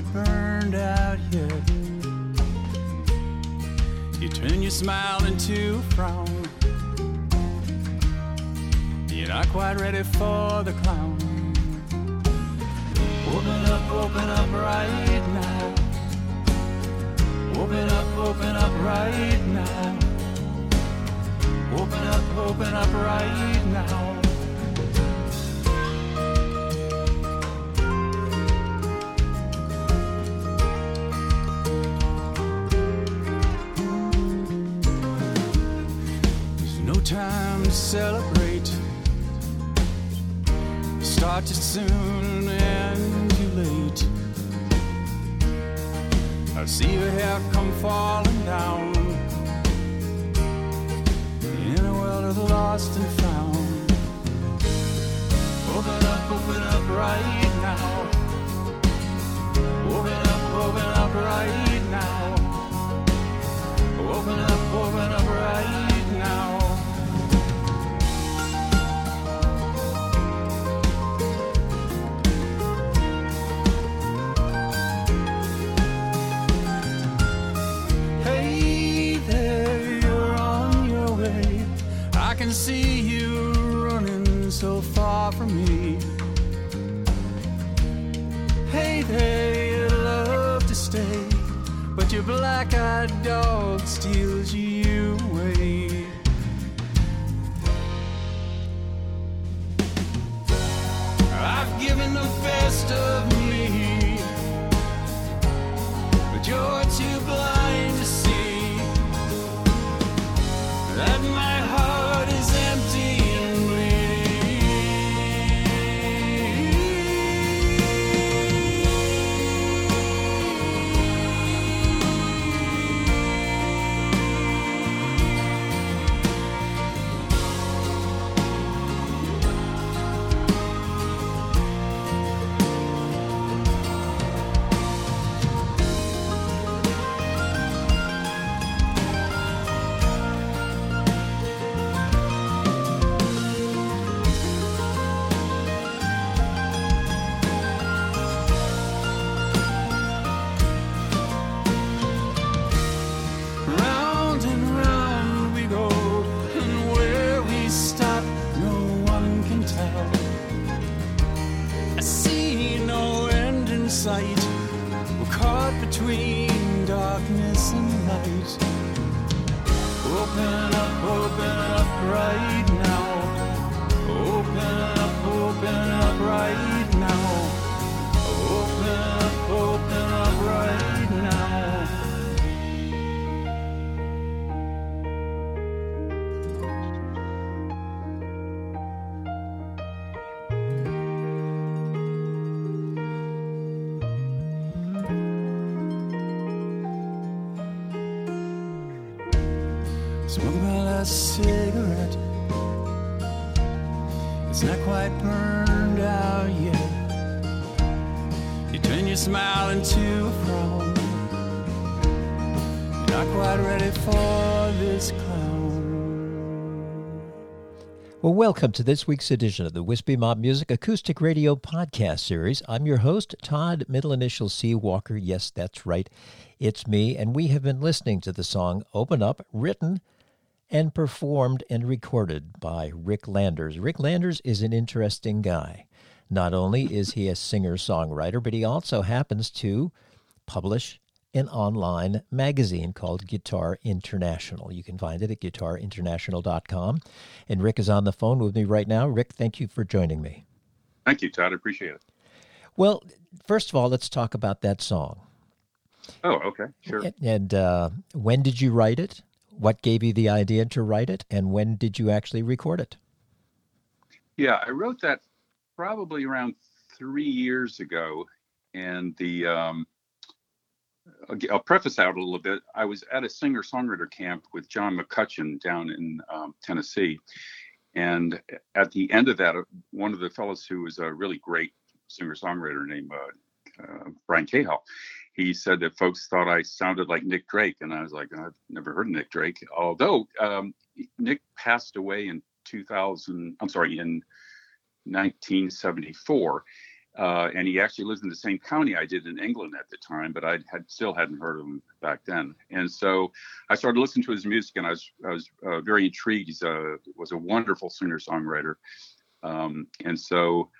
quite burned out yet. You turn your smile into a frown. You're not quite ready for the clown. Open up, open up right now. Open up, open up right now. Open up, open up right now. Celebrate. Start too soon and too late. I see your hair come falling down in a world of lost and found. Open up, open up right now. Open up, open up right welcome to this week's edition of the Wispy Mob Music Acoustic Radio Podcast Series. I'm your host, Todd, middle initial C. Walker. Yes, that's right. It's me, and we have been listening to the song Open Up, written and performed and recorded by Rick Landers. Rick Landers is an interesting guy. Not only is he a singer songwriter, but he also happens to publish an online magazine called Guitar International. You can find it at guitarinternational.com. And Rick is on the phone with me right now. Rick, thank you for joining me. Thank you, Todd. I appreciate it. Well, first of all, let's talk about that song. Oh, okay, sure. And- And uh, when did you write it? What gave you the idea to write it? And when did you actually record it? Yeah, I wrote that probably around three years ago, and the um, I'll, preface out a little bit. I was at a singer songwriter camp with John McCutcheon down in um, Tennessee, and at the end of that, uh, one of the fellows who was a really great singer songwriter named uh, uh, Brian Cahill, he said that folks thought I sounded like Nick Drake, and I was like, I've never heard of Nick Drake. Although um, Nick passed away in 2000, I'm sorry, in 1974. Uh, and he actually lived in the same county I did in England at the time, but I had still hadn't heard of him back then. And so I started listening to his music, and I was I was uh, very intrigued. He was a wonderful singer songwriter, um, and so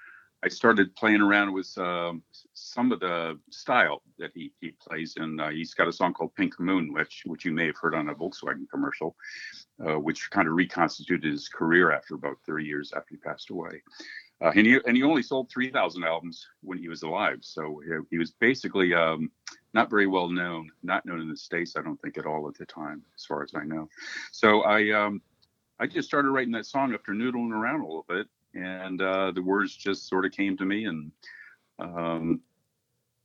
I started playing around with um, some of the style that he, he plays in. Uh, he's got a song called Pink Moon, which which you may have heard on a Volkswagen commercial, uh, which kind of reconstituted his career after about 30 years after he passed away. Uh, and he and he only sold 3,000 albums when he was alive, so he, he was basically um, not very well known, not known in the states, I don't think at all at the time, as far as I know. So I um, I just started writing that song after noodling around a little bit, and uh, the words just sort of came to me and um,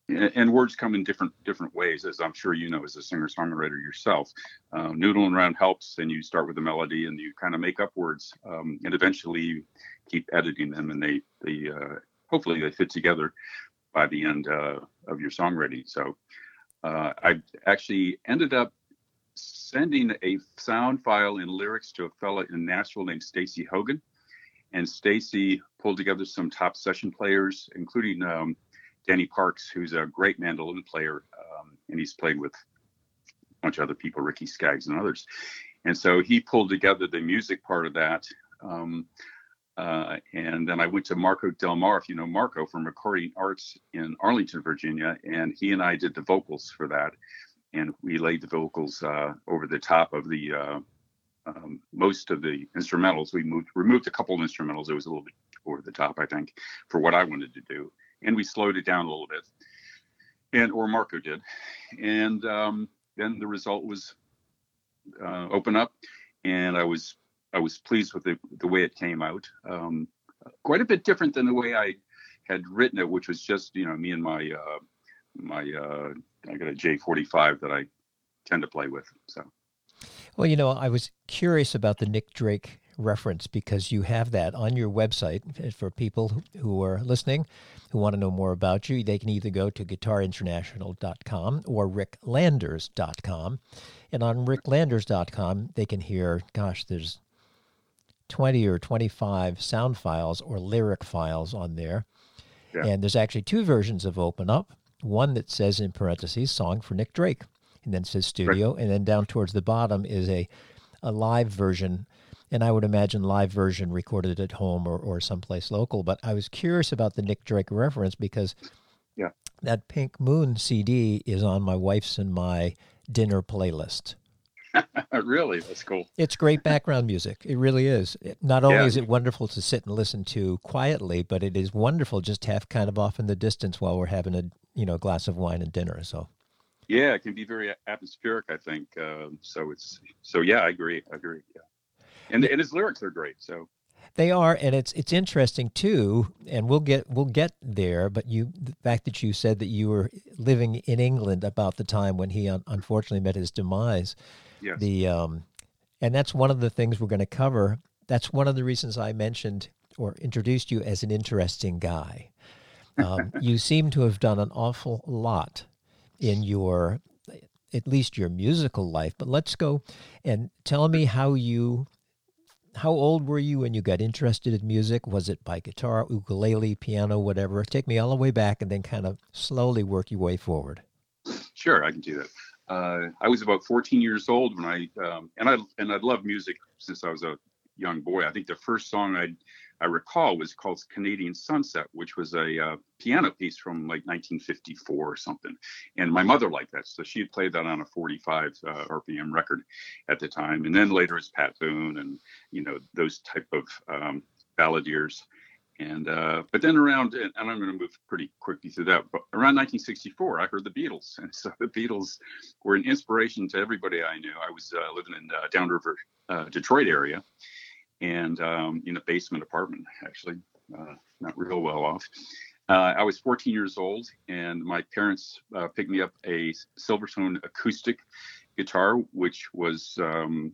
and words come in different different ways as i'm sure you know as a singer songwriter yourself. Uh, noodling around helps and you start with a melody and you kind of make up words um, and eventually you keep editing them and they they uh, hopefully they fit together by the end uh, of your songwriting. So uh, i actually ended up sending a sound file and lyrics to a fella in nashville named stacy hogan and Stacy pulled together some top session players, including um, Danny Parks, who's a great mandolin player, um, and he's played with a bunch of other people, Ricky Skaggs and others. And so he pulled together the music part of that. Um, uh, and then I went to Marco Del Mar, if you know Marco from Recording Arts in Arlington, Virginia, and he and I did the vocals for that. And we laid the vocals uh, over the top of the uh, um, most of the instrumentals. We moved removed a couple of instrumentals. It was a little bit over the top, I think, for what I wanted to do, and we slowed it down a little bit. And or Marco did, and um, then the result was uh, open up, and I was I was pleased with the the way it came out. Um, quite a bit different than the way I had written it, which was just you know me and my uh, my uh, I got a J45 that I tend to play with. So. Well, you know, I was curious about the Nick Drake reference because you have that on your website for people who are listening who want to know more about you. They can either go to guitarinternational.com or ricklanders.com. And on ricklanders.com, they can hear, gosh, there's 20 or 25 sound files or lyric files on there. Yeah. And there's actually two versions of Open Up one that says in parentheses, song for Nick Drake and then says studio, right. and then down towards the bottom is a a live version. And I would imagine live version recorded at home or, or someplace local. But I was curious about the Nick Drake reference because yeah. that Pink Moon CD is on my wife's and my dinner playlist. really? That's cool. It's great background music. It really is. not only yeah. is it wonderful to sit and listen to quietly, but it is wonderful just to have kind of off in the distance while we're having a you know glass of wine and dinner. So yeah, it can be very atmospheric. I think uh, so. It's so yeah, I agree. I agree. Yeah, and and his lyrics are great. So they are, and it's it's interesting too. And we'll get we'll get there. But you, the fact that you said that you were living in England about the time when he un- unfortunately met his demise. Yes. The um, and that's one of the things we're going to cover. That's one of the reasons I mentioned or introduced you as an interesting guy. Um, you seem to have done an awful lot in your at least your musical life but let's go and tell me how you how old were you when you got interested in music? Was it by guitar ukulele piano whatever? Take me all the way back and then kind of slowly work your way forward. Sure i can do that. Uh, i was about 14 years old when i um, and i and i loved music since i was a young boy. I think the first song i I recall was called Canadian Sunset, which was a uh, piano piece from like 1954 or something. And my mother liked that, so she played that on a 45 uh, RPM record at the time. And then later it's Pat Boone and you know those type of um, balladeers. And uh, but then around, and I'm going to move pretty quickly through that. But around 1964, I heard the Beatles, and so the Beatles were an inspiration to everybody I knew. I was uh, living in uh, Downriver, uh, Detroit area, and um, in a basement apartment, actually, uh, not real well off. Uh, I was 14 years old, and my parents uh, picked me up a Silvertone acoustic guitar, which was um,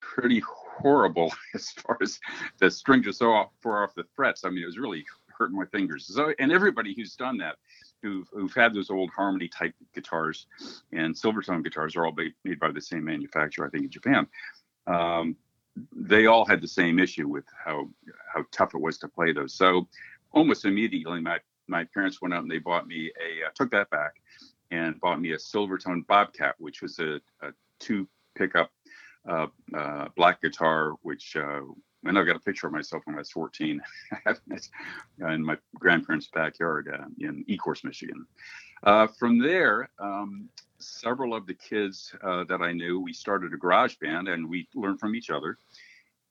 pretty horrible as far as the strings are so far off the frets. I mean, it was really hurting my fingers. So, and everybody who's done that, who've, who've had those old harmony type guitars, and Silvertone guitars are all made by the same manufacturer, I think, in Japan. Um, they all had the same issue with how how tough it was to play those. So almost immediately, my my parents went out and they bought me a uh, took that back and bought me a Silvertone Bobcat, which was a, a two pickup uh, uh, black guitar, which uh, and I've got a picture of myself when I was 14 in my grandparents' backyard uh, in Ecorse, Michigan. Uh, from there, um, several of the kids uh, that I knew, we started a garage band and we learned from each other.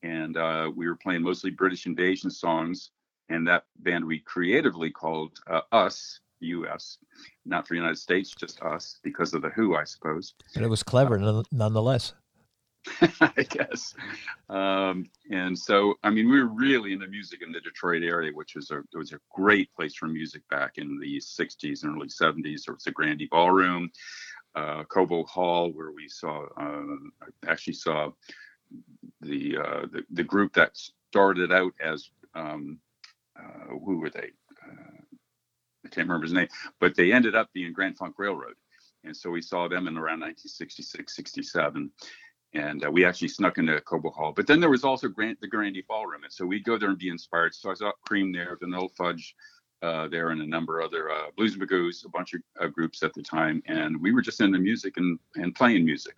And uh, we were playing mostly British invasion songs. And that band we creatively called uh, Us, US, not for the United States, just Us, because of the Who, I suppose. But it was clever nonetheless. I guess. Um, and so, I mean, we were really into music in the Detroit area, which was a was a great place for music back in the 60s and early 70s. There was a Grande Ballroom, uh, Cobo Hall, where we saw, uh, actually saw the, uh, the, the group that started out as, um, uh, who were they? I can't remember his name, but they ended up being Grand Funk Railroad. And so we saw them in around 1966, 67 and uh, we actually snuck into Cobo Hall. But then there was also Grant, the Grande Ballroom, and so we'd go there and be inspired. So I saw Cream there, Vanilla Fudge uh, there, and a number of other uh, Blues Magoos, a bunch of uh, groups at the time, and we were just into music and and playing music.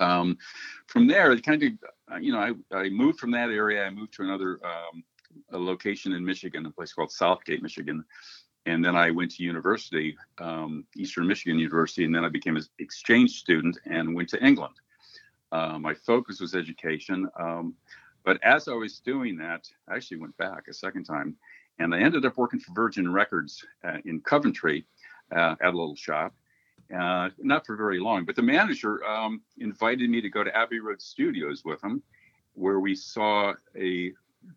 Um, from there, kind of, uh, you know, I, I moved from that area. I moved to another um, location in Michigan, a place called Southgate, Michigan. And then I went to university, um, Eastern Michigan University, and then I became an exchange student and went to England. Uh, my focus was education. Um, but as I was doing that, I actually went back a second time and I ended up working for Virgin Records uh, in Coventry uh, at a little shop. Uh, not for very long, but the manager um, invited me to go to Abbey Road Studios with him, where we saw a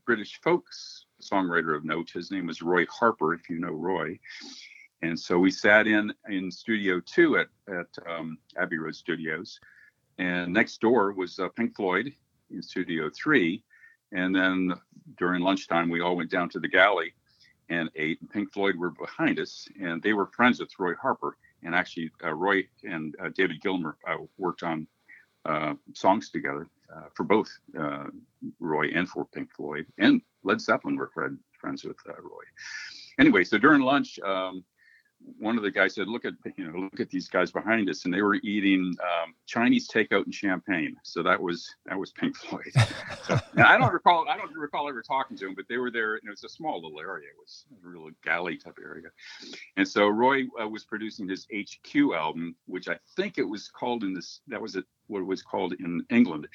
British folks songwriter of note. His name was Roy Harper, if you know Roy. And so we sat in in Studio Two at at um, Abbey Road Studios, and next door was uh, Pink Floyd in Studio Three. And then during lunchtime, we all went down to the galley and ate. Pink Floyd were behind us, and they were friends with Roy Harper. And actually, uh, Roy and uh, David Gilmour uh, worked on uh, songs together uh, for both Roy and for Pink Floyd. And Led Zeppelin were friends with Roy. Anyway, so during lunch, um, one of the guys said, "Look at you know, look at these guys behind us," and they were eating um, Chinese takeout and champagne. So that was that was Pink Floyd. so, I don't recall I don't recall ever talking to them, but they were there. And it was a small little area. It was a real galley type area. And so Roy uh, was producing his HQ album, which I think it was called in this. That was it, what it was called in England.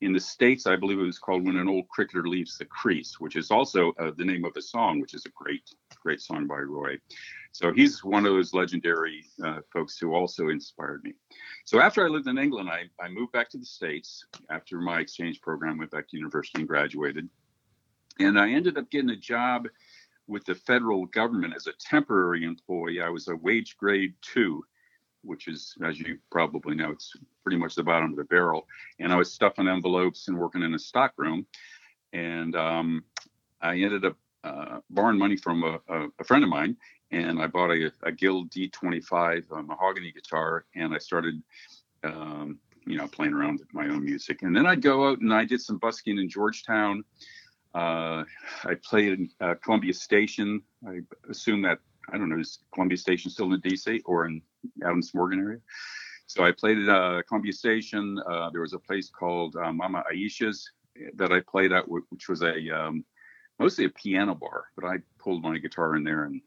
In the states, I believe it was called "When an Old Cricketer Leaves the Crease," which is also uh, the name of a song, which is a great, great song by Roy. So he's one of those legendary uh, folks who also inspired me. So after I lived in England, I, I moved back to the States after my exchange program, went back to university and graduated. And I ended up getting a job with the federal government as a temporary employee. I was a wage grade two, which is, as you probably know, it's pretty much the bottom of the barrel. And I was stuffing envelopes and working in a stock room. And um, I ended up uh, borrowing money from a, a, a, friend of mine, and I bought a, a Guild D25 a mahogany guitar, and I started, um, you know, playing around with my own music. And then I'd go out and I did some busking in Georgetown. Uh, I played in uh, Columbia Station. I assume that I don't know is Columbia Station still in DC or in Adams Morgan area. So I played at uh, Columbia Station. Uh, there was a place called uh, Mama Ayesha's that I played at, which was a um, mostly a piano bar, but I pulled my guitar in there and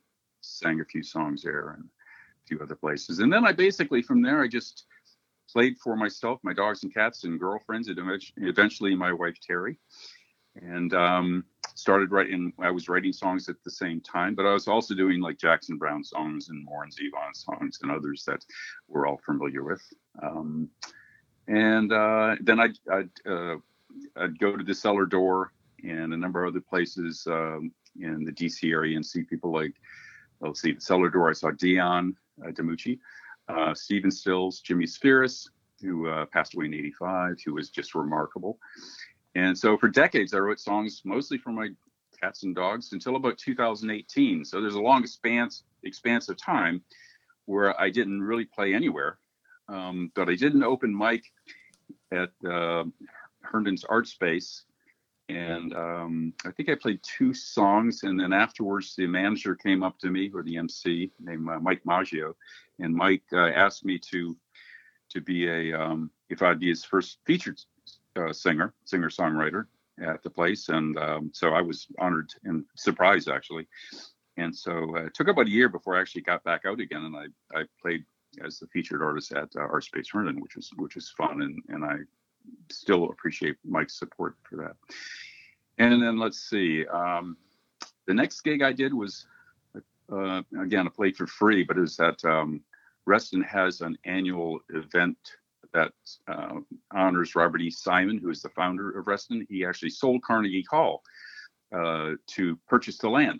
sang a few songs there and a few other places. And then I basically from there I just played for myself, my dogs and cats and girlfriends, and eventually my wife Terry. And um, started writing. I was writing songs at the same time, but I was also doing like Jackson Browne songs and Warren Zevon songs and others that we're all familiar with. Um, and uh, then I'd, I'd, uh, I'd, go to the cellar door and a number of other places um, in the DC area and see people like let's see, the cellar door. I saw Dion uh, DiMucci, uh, Stephen Stills, Jimmy Spheeris, who uh, passed away in '85, who was just remarkable. And so for decades, I wrote songs mostly for my cats and dogs until about 2018. So there's a long expanse expanse of time where I didn't really play anywhere. Um, but I did an open mic at uh, Herndon's Art Space, and um, I think I played two songs. And then afterwards, the manager came up to me, or the MC named uh, Mike Maggio, and Mike uh, asked me to to be a um, if I'd be his first featured uh, singer, singer songwriter at the place, and um, so I was honored and surprised actually. And so uh, it took about a year before I actually got back out again, and I I played as the featured artist at uh, Art Space Herndon, which was which was fun, and and I still appreciate Mike's support for that. And then let's see, um, the next gig I did was uh, again I played for free, but it was at um, Reston has an annual event that uh, honors Robert E. Simon, who is the founder of Reston. He actually sold Carnegie Hall uh, to purchase the land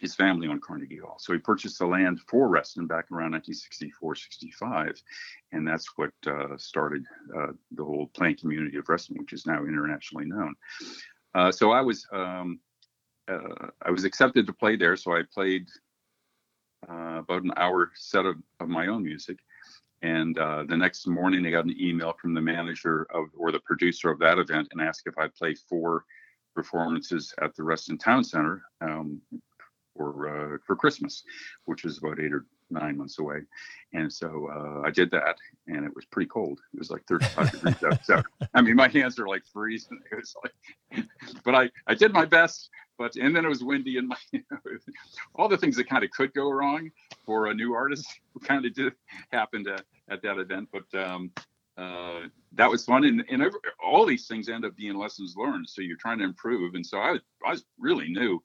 his family owned Carnegie Hall. So he purchased the land for Reston back around 1964, 65. And that's what uh, started uh, the whole playing community of Reston, which is now internationally known. Uh, so I was um, uh, I was accepted to play there. So I played uh, about an hour set of, of my own music. And uh, the next morning, I got an email from the manager of or the producer of that event and asked if I'd play four performances at the Reston Town Center. Um, for uh, for Christmas, which was about eight or nine months away. And so uh, I did that, and it was pretty cold. It was like 35 degrees outside. I mean, my hands are like freezing. It was like, but I I did my best. But and then it was windy, and my you know, all the things that kind of could go wrong for a new artist kind of did happen to, at that event. But um, uh, that was fun, and, and every, all these things end up being lessons learned. So you're trying to improve, and so I was I was really new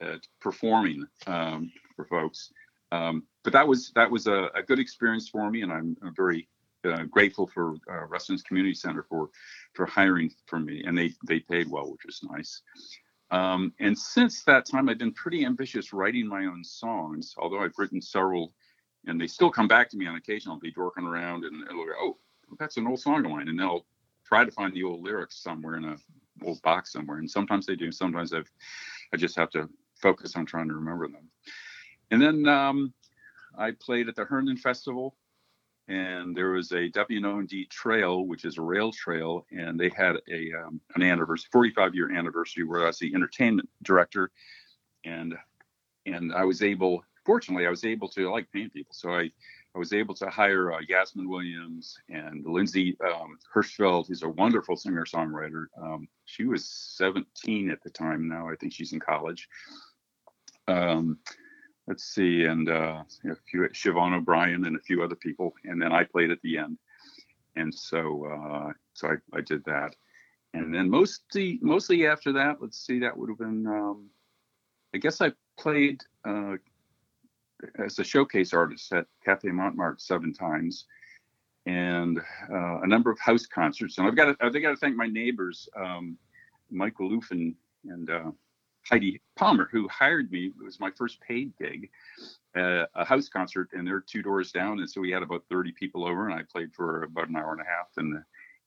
at performing um, for folks. Um, but that was that was a, a, good experience for me, and I'm, I'm very uh, grateful for uh, Reston's Community Center for for hiring for me, and they they paid well, which was nice. Um, and since that time, I've been pretty ambitious writing my own songs. Although I've written several, and they still come back to me on occasion. I'll be dorking around, and they'll go, "Oh, that's an old song of mine," and they'll try to find the old lyrics somewhere in a old box somewhere. And sometimes they do. Sometimes I've I just have to focus on trying to remember them. And then um, I played at the Herndon Festival, and there was a W&D trail, which is a rail trail, and they had a um, an anniversary, 45 year anniversary, where I was the entertainment director, and and I was able, fortunately, I was able to I like paying people, so I I was able to hire uh, Yasmin Williams and Lindsay um, Hirschfeld, who's a wonderful singer songwriter. Um, she was 17 at the time. Now I think she's in college. Um, let's see, and uh, a few Siobhan O'Brien and a few other people, and then I played at the end. And so, uh, so I, I did that, and then mostly, mostly after that, let's see, that would have been, um, I guess I played uh, as a showcase artist at Cafe Montmartre seven times, and uh, a number of house concerts. And I've got to, I've got to thank my neighbors, um, Michael Lufin and uh, Heidi Palmer, who hired me. It was my first paid gig, uh, a house concert, and they're two doors down. And so we had about 30 people over, and I played for about an hour and a half. And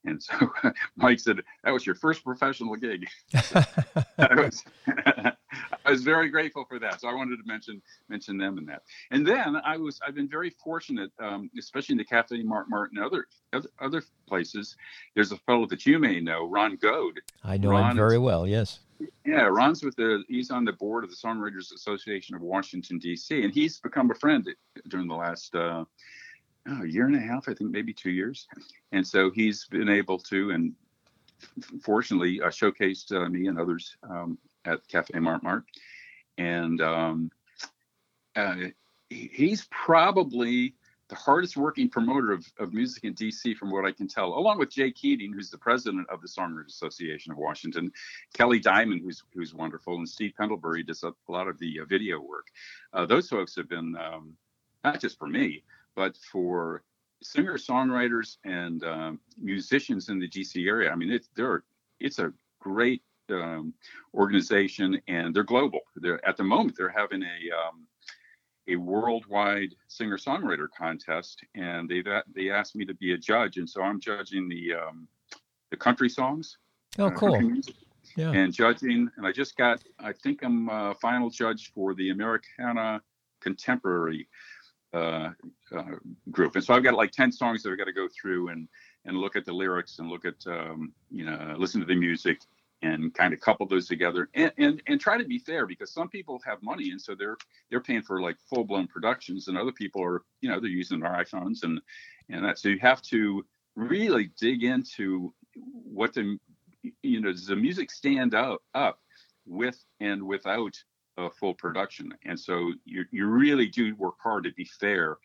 and so Mike said, "That was your first professional gig." I, was, I was very grateful for that. So I wanted to mention mention them in that. And then I was I've been very fortunate, um, especially in the Cafe Montmartre and other, other other places. There's a fellow that you may know, Ron Goad. I know Ron him very is, well. Yes. Yeah, Ron's with the he's on the board of the Songwriters Association of Washington D.C. and he's become a friend during the last. Uh, a year and a half, I think maybe two years. And so he's been able to, and fortunately, uh, showcased uh, me and others um, at Cafe Montmartre. And um, uh, he's probably the hardest working promoter of, of music in DC, from what I can tell, along with Jay Keating, who's the president of the Songwriters Association of Washington, Kelly Diamond, who's who's wonderful, and Steve Pendlebury does a, lot of the uh, video work. Uh, those folks have been um, not just for me, but for singer songwriters and um, musicians in the DC area, I mean, it's they're it's a great um, organization, and they're global. They're at the moment they're having a um, a worldwide singer songwriter contest, and they they asked me to be a judge, and so I'm judging the um, the country songs. Oh, uh, cool. Yeah. And judging, and I just got, I think I'm a final judge for the Americana Contemporary uh, uh, group. And so I've got like 10 songs that I've got to go through and and look at the lyrics and look at um, you know listen to the music and kind of couple those together and, and and try to be fair because some people have money and so they're they're paying for like full blown productions and other people are you know they're using their iPhones and and that. So you have to really dig into what the you know does the music stand up up with and without a full production? And so you you really do work hard to be fair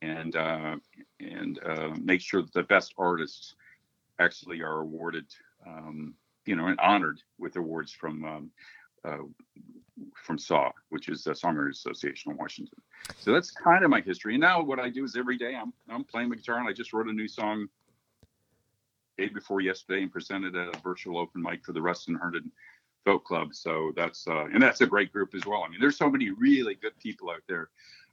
and uh, and uh, make sure that the best artists actually are awarded um, you know, and honored with awards from um, uh, from SAW, which is the Songwriters Association of Washington. So that's kind of my history. And now what I do is every day I'm I'm playing the guitar, and I just wrote a new song day before yesterday and presented at a virtual open mic for the Reston Herndon Folk Club. So that's uh, and that's a great group as well. I mean, there's so many really good people out there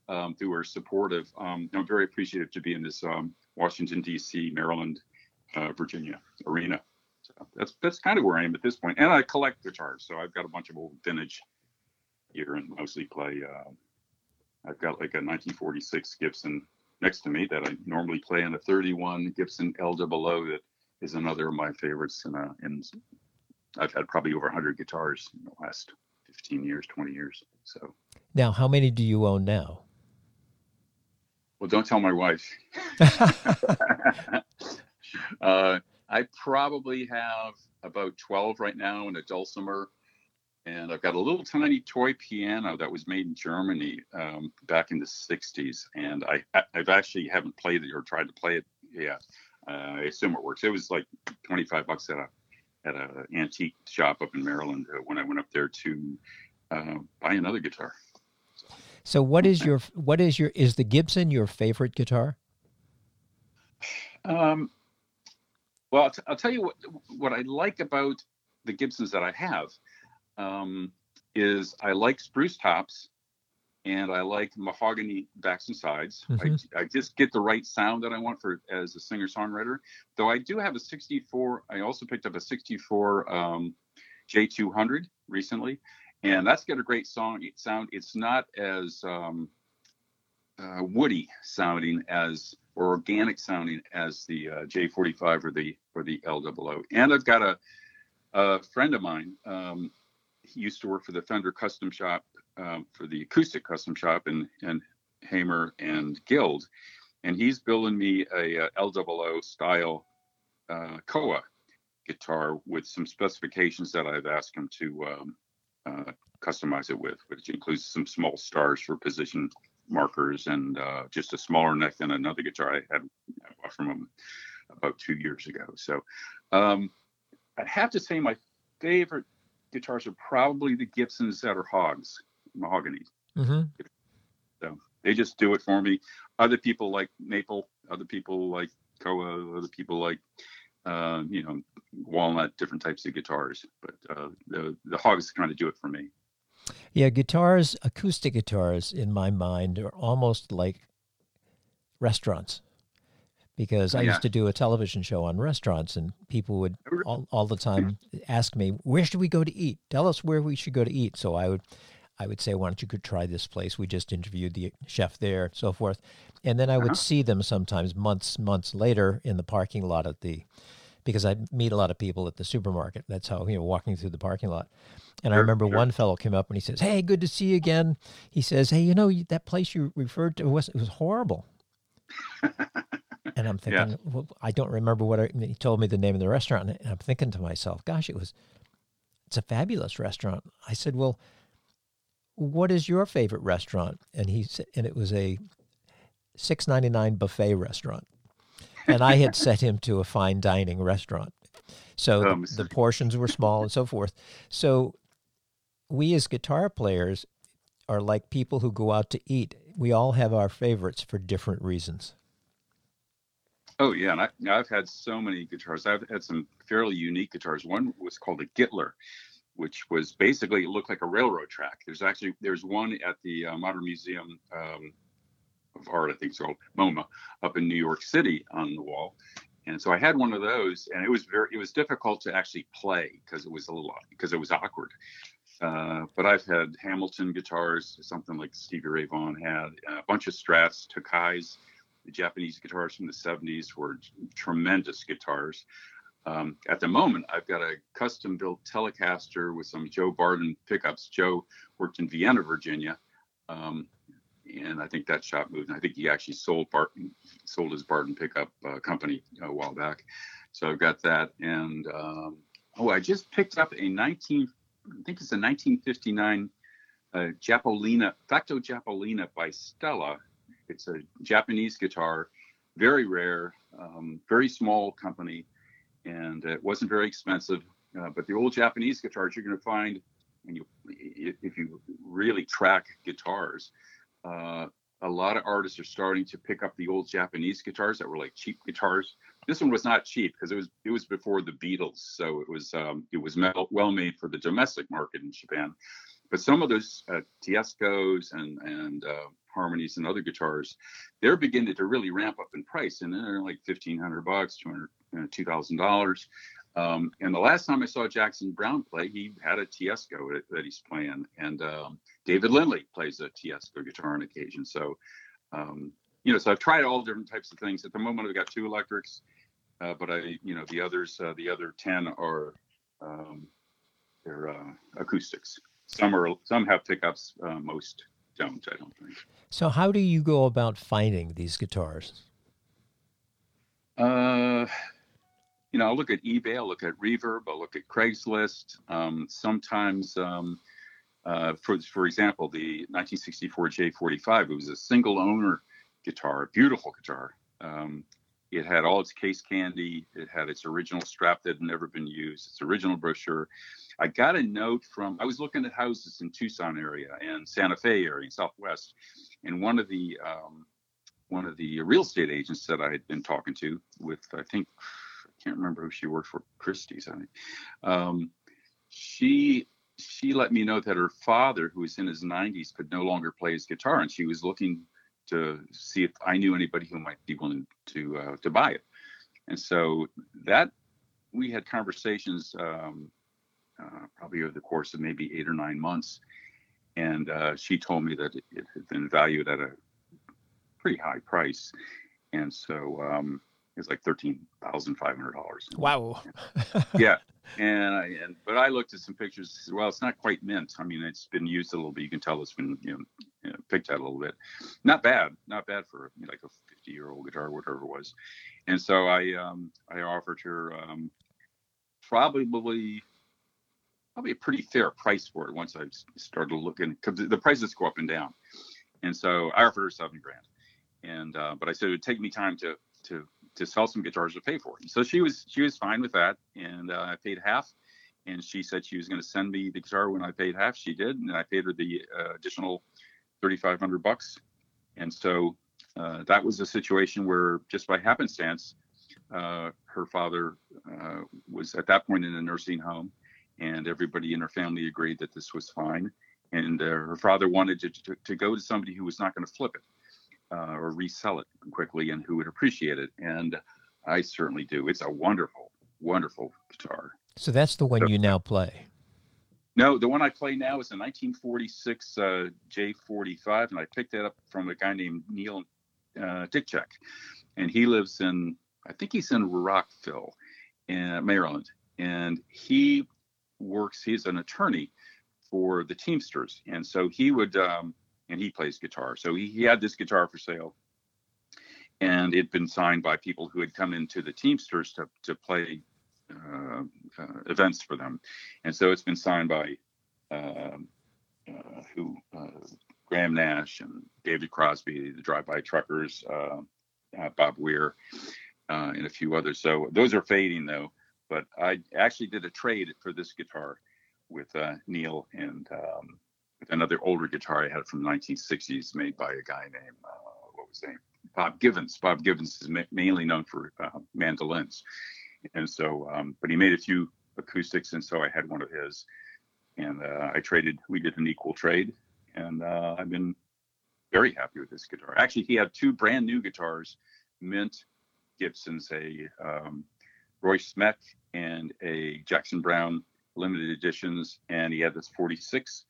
um, who are supportive. Um, I'm very appreciative to be in this um, Washington D.C., Maryland, uh, Virginia arena that's that's kind of where I am at this point. And I collect guitars, so I've got a bunch of old vintage gear and mostly play. Uh, I've got like a 1946 Gibson next to me that I normally play, and a 31 Gibson LWO that is another of my favorites. And uh, and I've had probably over 100 guitars in the last 15 years, 20 years. So now, how many do you own now? Well, don't tell my wife. uh, I probably have about 12 right now in a dulcimer. And I've got a little tiny toy piano that was made in Germany um, back in the 60s. And I, I've actually haven't played it or tried to play it yet. Uh, I assume it works. It was like 25 bucks at a at a antique shop up in Maryland uh, when I went up there to uh, buy another guitar. So what is your what is your is the Gibson your favorite guitar? Um, well, I'll, t- I'll tell you what what I like about the Gibsons that I have um, is I like spruce tops and I like mahogany backs and sides. Mm-hmm. I, I, just get the right sound that I want for as a singer songwriter. Though I do have a 64. I also picked up a 64 um, J200 recently, and that's got a great song sound. It's not as um, uh, woody sounding as or organic sounding as the uh, J45 or the or the LWO. And I've got a, a friend of mine. Um, he used to work for the Fender Custom Shop um, for the acoustic custom shop in, in Hamer and Guild, and he's building me a, a LWO style uh, Koa guitar with some specifications that I've asked him to um, uh, customize it with, which includes some small stars for position markers and uh, just a smaller neck than another guitar I had from them about two years ago. So um, I'd have to say my favorite guitars are probably the Gibsons that are hogs, mahogany. Mm-hmm. So they just do it for me. Other people like maple, other people like Koa, other people like uh, you know walnut, different types of guitars. But uh, the the hogs kind of do it for me. Yeah, guitars, acoustic guitars, in my mind, are almost like restaurants. Because I yeah. used to do a television show on restaurants, and people would all, all the time ask me, "Where should we go to eat? Tell us where we should go to eat." So I would, I would say, "Why don't you could try this place? We just interviewed the chef there, so forth." And then I would uh-huh. see them sometimes months, months later in the parking lot at the because I meet a lot of people at the supermarket. That's how, you know, walking through the parking lot. And sure, I remember sure. one fellow came up and he says, Hey, good to see you again. He says, Hey, you know, that place you referred to was, it was horrible. and I'm thinking, yeah. well, I don't remember what I, he told me the name of the restaurant. And I'm thinking to myself, gosh, it was, it's a fabulous restaurant. I said, well, what is your favorite restaurant? And he said, and it was a 6.99 buffet restaurant and I had set him to a fine dining restaurant. So oh, the, the portions were small and so forth. So we as guitar players are like people who go out to eat. We all have our favorites for different reasons. Oh yeah, and I, have had so many guitars. I've had some fairly unique guitars. One was called a Gittler, which was basically it looked like a railroad track. There's actually there's one at the uh, Modern Museum um, of art, I think it's called MoMA, up in New York City on the wall. And so I had one of those, and it was very, it was difficult to actually play because it was a little, because it was awkward. Uh, but I've had Hamiltone guitars, something like Stevie Ray Vaughan had, a bunch of Strats, Tokais, the Japanese guitars from the 70s were tremendous guitars. Um, at the moment, I've got a custom built Telecaster with some Joe Barden pickups. Joe worked in Vienna, Virginia, um, and I think that shop moved. And I think he actually sold Barden, sold his Barden pickup uh, company a while back. So I've got that, and um, oh, I just picked up a 19, I think it's a 1959 uh, Japolina, Facto Japolina by Stella. It's a Japanese guitar, very rare, um, very small company and it wasn't very expensive. Uh, but the old Japanese guitars you're going to find, and you, if you really track guitars, uh, a lot of artists are starting to pick up the old Japanese guitars that were like cheap guitars. This one was not cheap because it was it was before the Beatles, so it was um, it was well made for the domestic market in Japan. But some of those uh, Teiscos and and uh, harmonies and other guitars, they're beginning to really ramp up in price, and they're like fifteen hundred bucks, two hundred two thousand dollars. Um, and the last time I saw Jackson Browne play, he had a Teisco that, he's playing, and um, David Lindley plays a Teisco guitar on occasion. So, um, you know, so I've tried all different types of things. At the moment, I've got two electrics, uh, but I, you know, the others, uh, the other ten are um, they're uh, acoustics. Some are some have pickups, uh, most don't. I don't think. So, how do you go about finding these guitars? Uh, you know, I'll look at eBay, I'll look at Reverb, I'll look at Craigslist. Um, sometimes, um, uh, for for example, the 1964 J45, it was a single owner guitar, beautiful guitar. Um, it had all its case candy. It had its original strap that had never been used, its original brochure. I got a note from, I was looking at houses in Tucson area and Santa Fe area Southwest. And one of the, um, one of the real estate agents that I had been talking to with, I think, can't remember who she worked for, Christie's, I think. Um, she she let me know that her father, who was in his 90s, could no longer play his guitar, and she was looking to see if I knew anybody who might be willing to uh, to buy it. And so that we had conversations um, uh, probably over the course of maybe eight or nine months, and uh, she told me that it, it, had been valued at a pretty high price, and so um, it's like thirteen thousand five hundred dollars. Wow. yeah, and I and but I looked at some pictures. Said, well, it's not quite mint. I mean, it's been used a little bit. You can tell it's been you know, you know picked at a little bit. Not bad, not bad for you know, like a fifty year old guitar, whatever it was. And so I um I offered her um probably probably a pretty fair price for it once I started looking because the prices go up and down. And so I offered her seven grand. And uh, but I said it would take me time to to to sell some guitars to pay for it. So she was she was fine with that, and uh, I paid half. And she said she was going to send me the guitar when I paid half. She did, and I paid her the uh, additional thirty five hundred bucks. And so uh, that was a situation where just by happenstance, uh, her father uh, was at that point in a nursing home, and everybody in her family agreed that this was fine. And uh, her father wanted to, to, to go to somebody who was not going to flip it uh, or resell it quickly and who would appreciate it. And I certainly do. It's a wonderful, wonderful guitar. So that's the one so, you now play. No, the one I play now is a 1946 uh, J45, and I picked it up from a guy named Neil uh, Dickcheck, and he lives in, I think he's in Rockville, in Maryland, and he works. He's an attorney for the Teamsters, and so he would um, and he plays guitar. So he, he had this guitar for sale, and it'd been signed by people who had come into the Teamsters to to play uh, uh, events for them, and so it's been signed by um, uh, who uh, Graham Nash and David Crosby, the Drive By Truckers, uh, uh, Bob Weir, and a few others. So those are fading though. But I actually did a trade for this guitar with Neil and um, another older guitar I had from the 1960s, made by a guy named uh, what was his name? Bob Givens. Bob Givens is ma- mainly known for uh, mandolins, and so, um, but he made a few acoustics, and so I had one of his, and uh, I traded. We did an equal trade, and uh, I've been very happy with this guitar. Actually, he had two brand new guitars, mint Gibsons, a um, Roy Smeck and a Jackson Browne limited editions, and he had this 46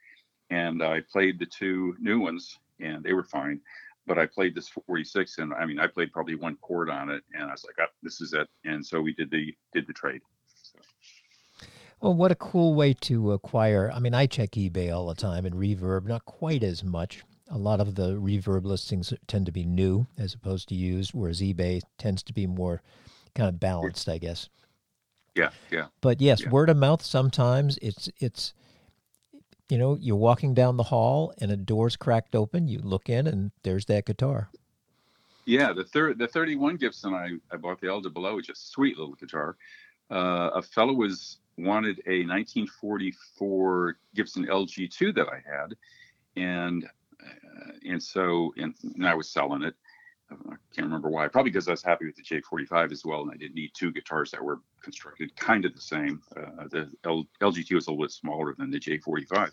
and I played the two new ones, and they were fine. but I played this 46, and I mean, I played probably one chord on it, and I was like, oh, "This is it." And so we did the did the trade. So. Well, what a cool way to acquire. I mean, I check eBay all the time and Reverb, not quite as much. A lot of the Reverb listings tend to be new as opposed to used, whereas eBay tends to be more kind of balanced, I guess. Yeah, yeah. But yes, Yeah. word of mouth sometimes it's it's you know, you're walking down the hall and a door's cracked open, you look in and there's that guitar. Yeah, the third, the 31 Gibson I, I bought the L double O, which is a sweet little guitar. Uh, a fellow was wanted a 1944 Gibson LG2 that I had, and uh, and so and, and I was selling it. I can't remember why. Probably because I was happy with the J45 as well, and I didn't need two guitars that were constructed kind of the same. Uh, the L, LG2 is a little bit smaller than the J45,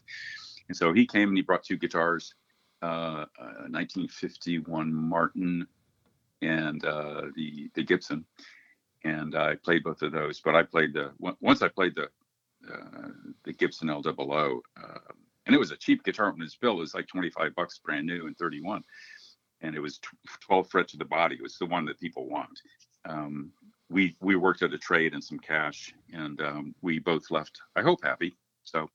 and so he came and he brought two guitars, uh, uh, 1951 Martin and uh, the the Gibson, and I played both of those. But I played the once I played the uh, the Gibson L double O, uh, and it was a cheap guitar when it was built. It was like 25 bucks brand new and 31, and it was tw- 12 fret to the body. It was the one that people want. Um, we we worked at a trade and some cash, and um, we both left. I hope happy. So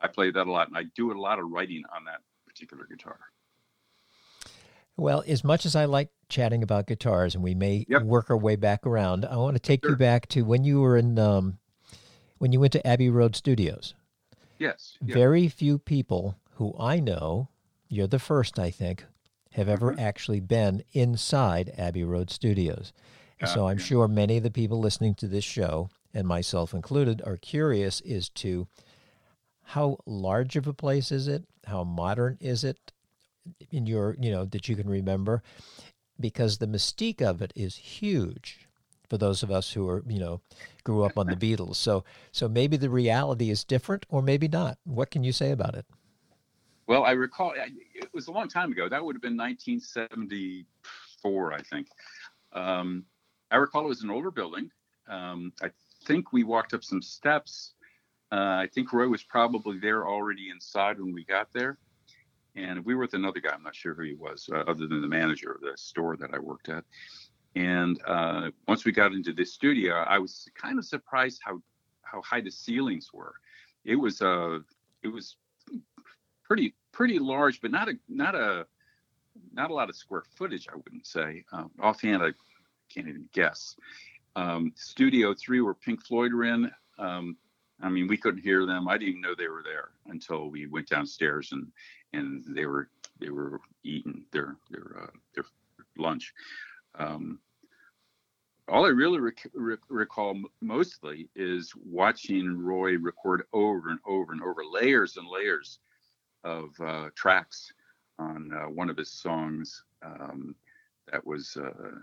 I played that a lot, and I do a lot of writing on that particular guitar. Well, as much as I like chatting about guitars, and we may Yep. work our way back around, I want to take you back to when you were in, um, when you went to Abbey Road Studios. Yes. yeah. Very few people who I know, you're the first, I think, have ever Mhm. actually been inside Abbey Road Studios. Yeah, so I'm yeah. sure many of the people listening to this show, and myself included, are curious as to how large of a place is it? How modern is it in your, you know, that you can remember? Because the mystique of it is huge for those of us who are, you know, grew up on the Beatles. So so maybe the reality is different or maybe not. What can you say about it? Well, I recall it was a long time ago. That would have been 1974, I think. Um, I recall it was an older building. Um, I think we walked up some steps. Uh, I think Roy was probably there already inside when we got there. And we were with another guy. I'm not sure who he was, uh, other than the manager of the store that I worked at. And uh, once we got into this studio, I was kind of surprised how how high the ceilings were. It was uh, it was pretty pretty large, but not a not a not a lot of square footage. I wouldn't say. Um, offhand, I can't even guess. Um, Studio Three, where Pink Floyd were in. Um, I mean, we couldn't hear them. I didn't even know they were there until we went downstairs and and they were they were eating their their uh, their lunch. Um, all I really rec- rec- recall mostly is watching Roy record over and over and over layers and layers of uh, tracks on uh, one of his songs. Um, that was uh,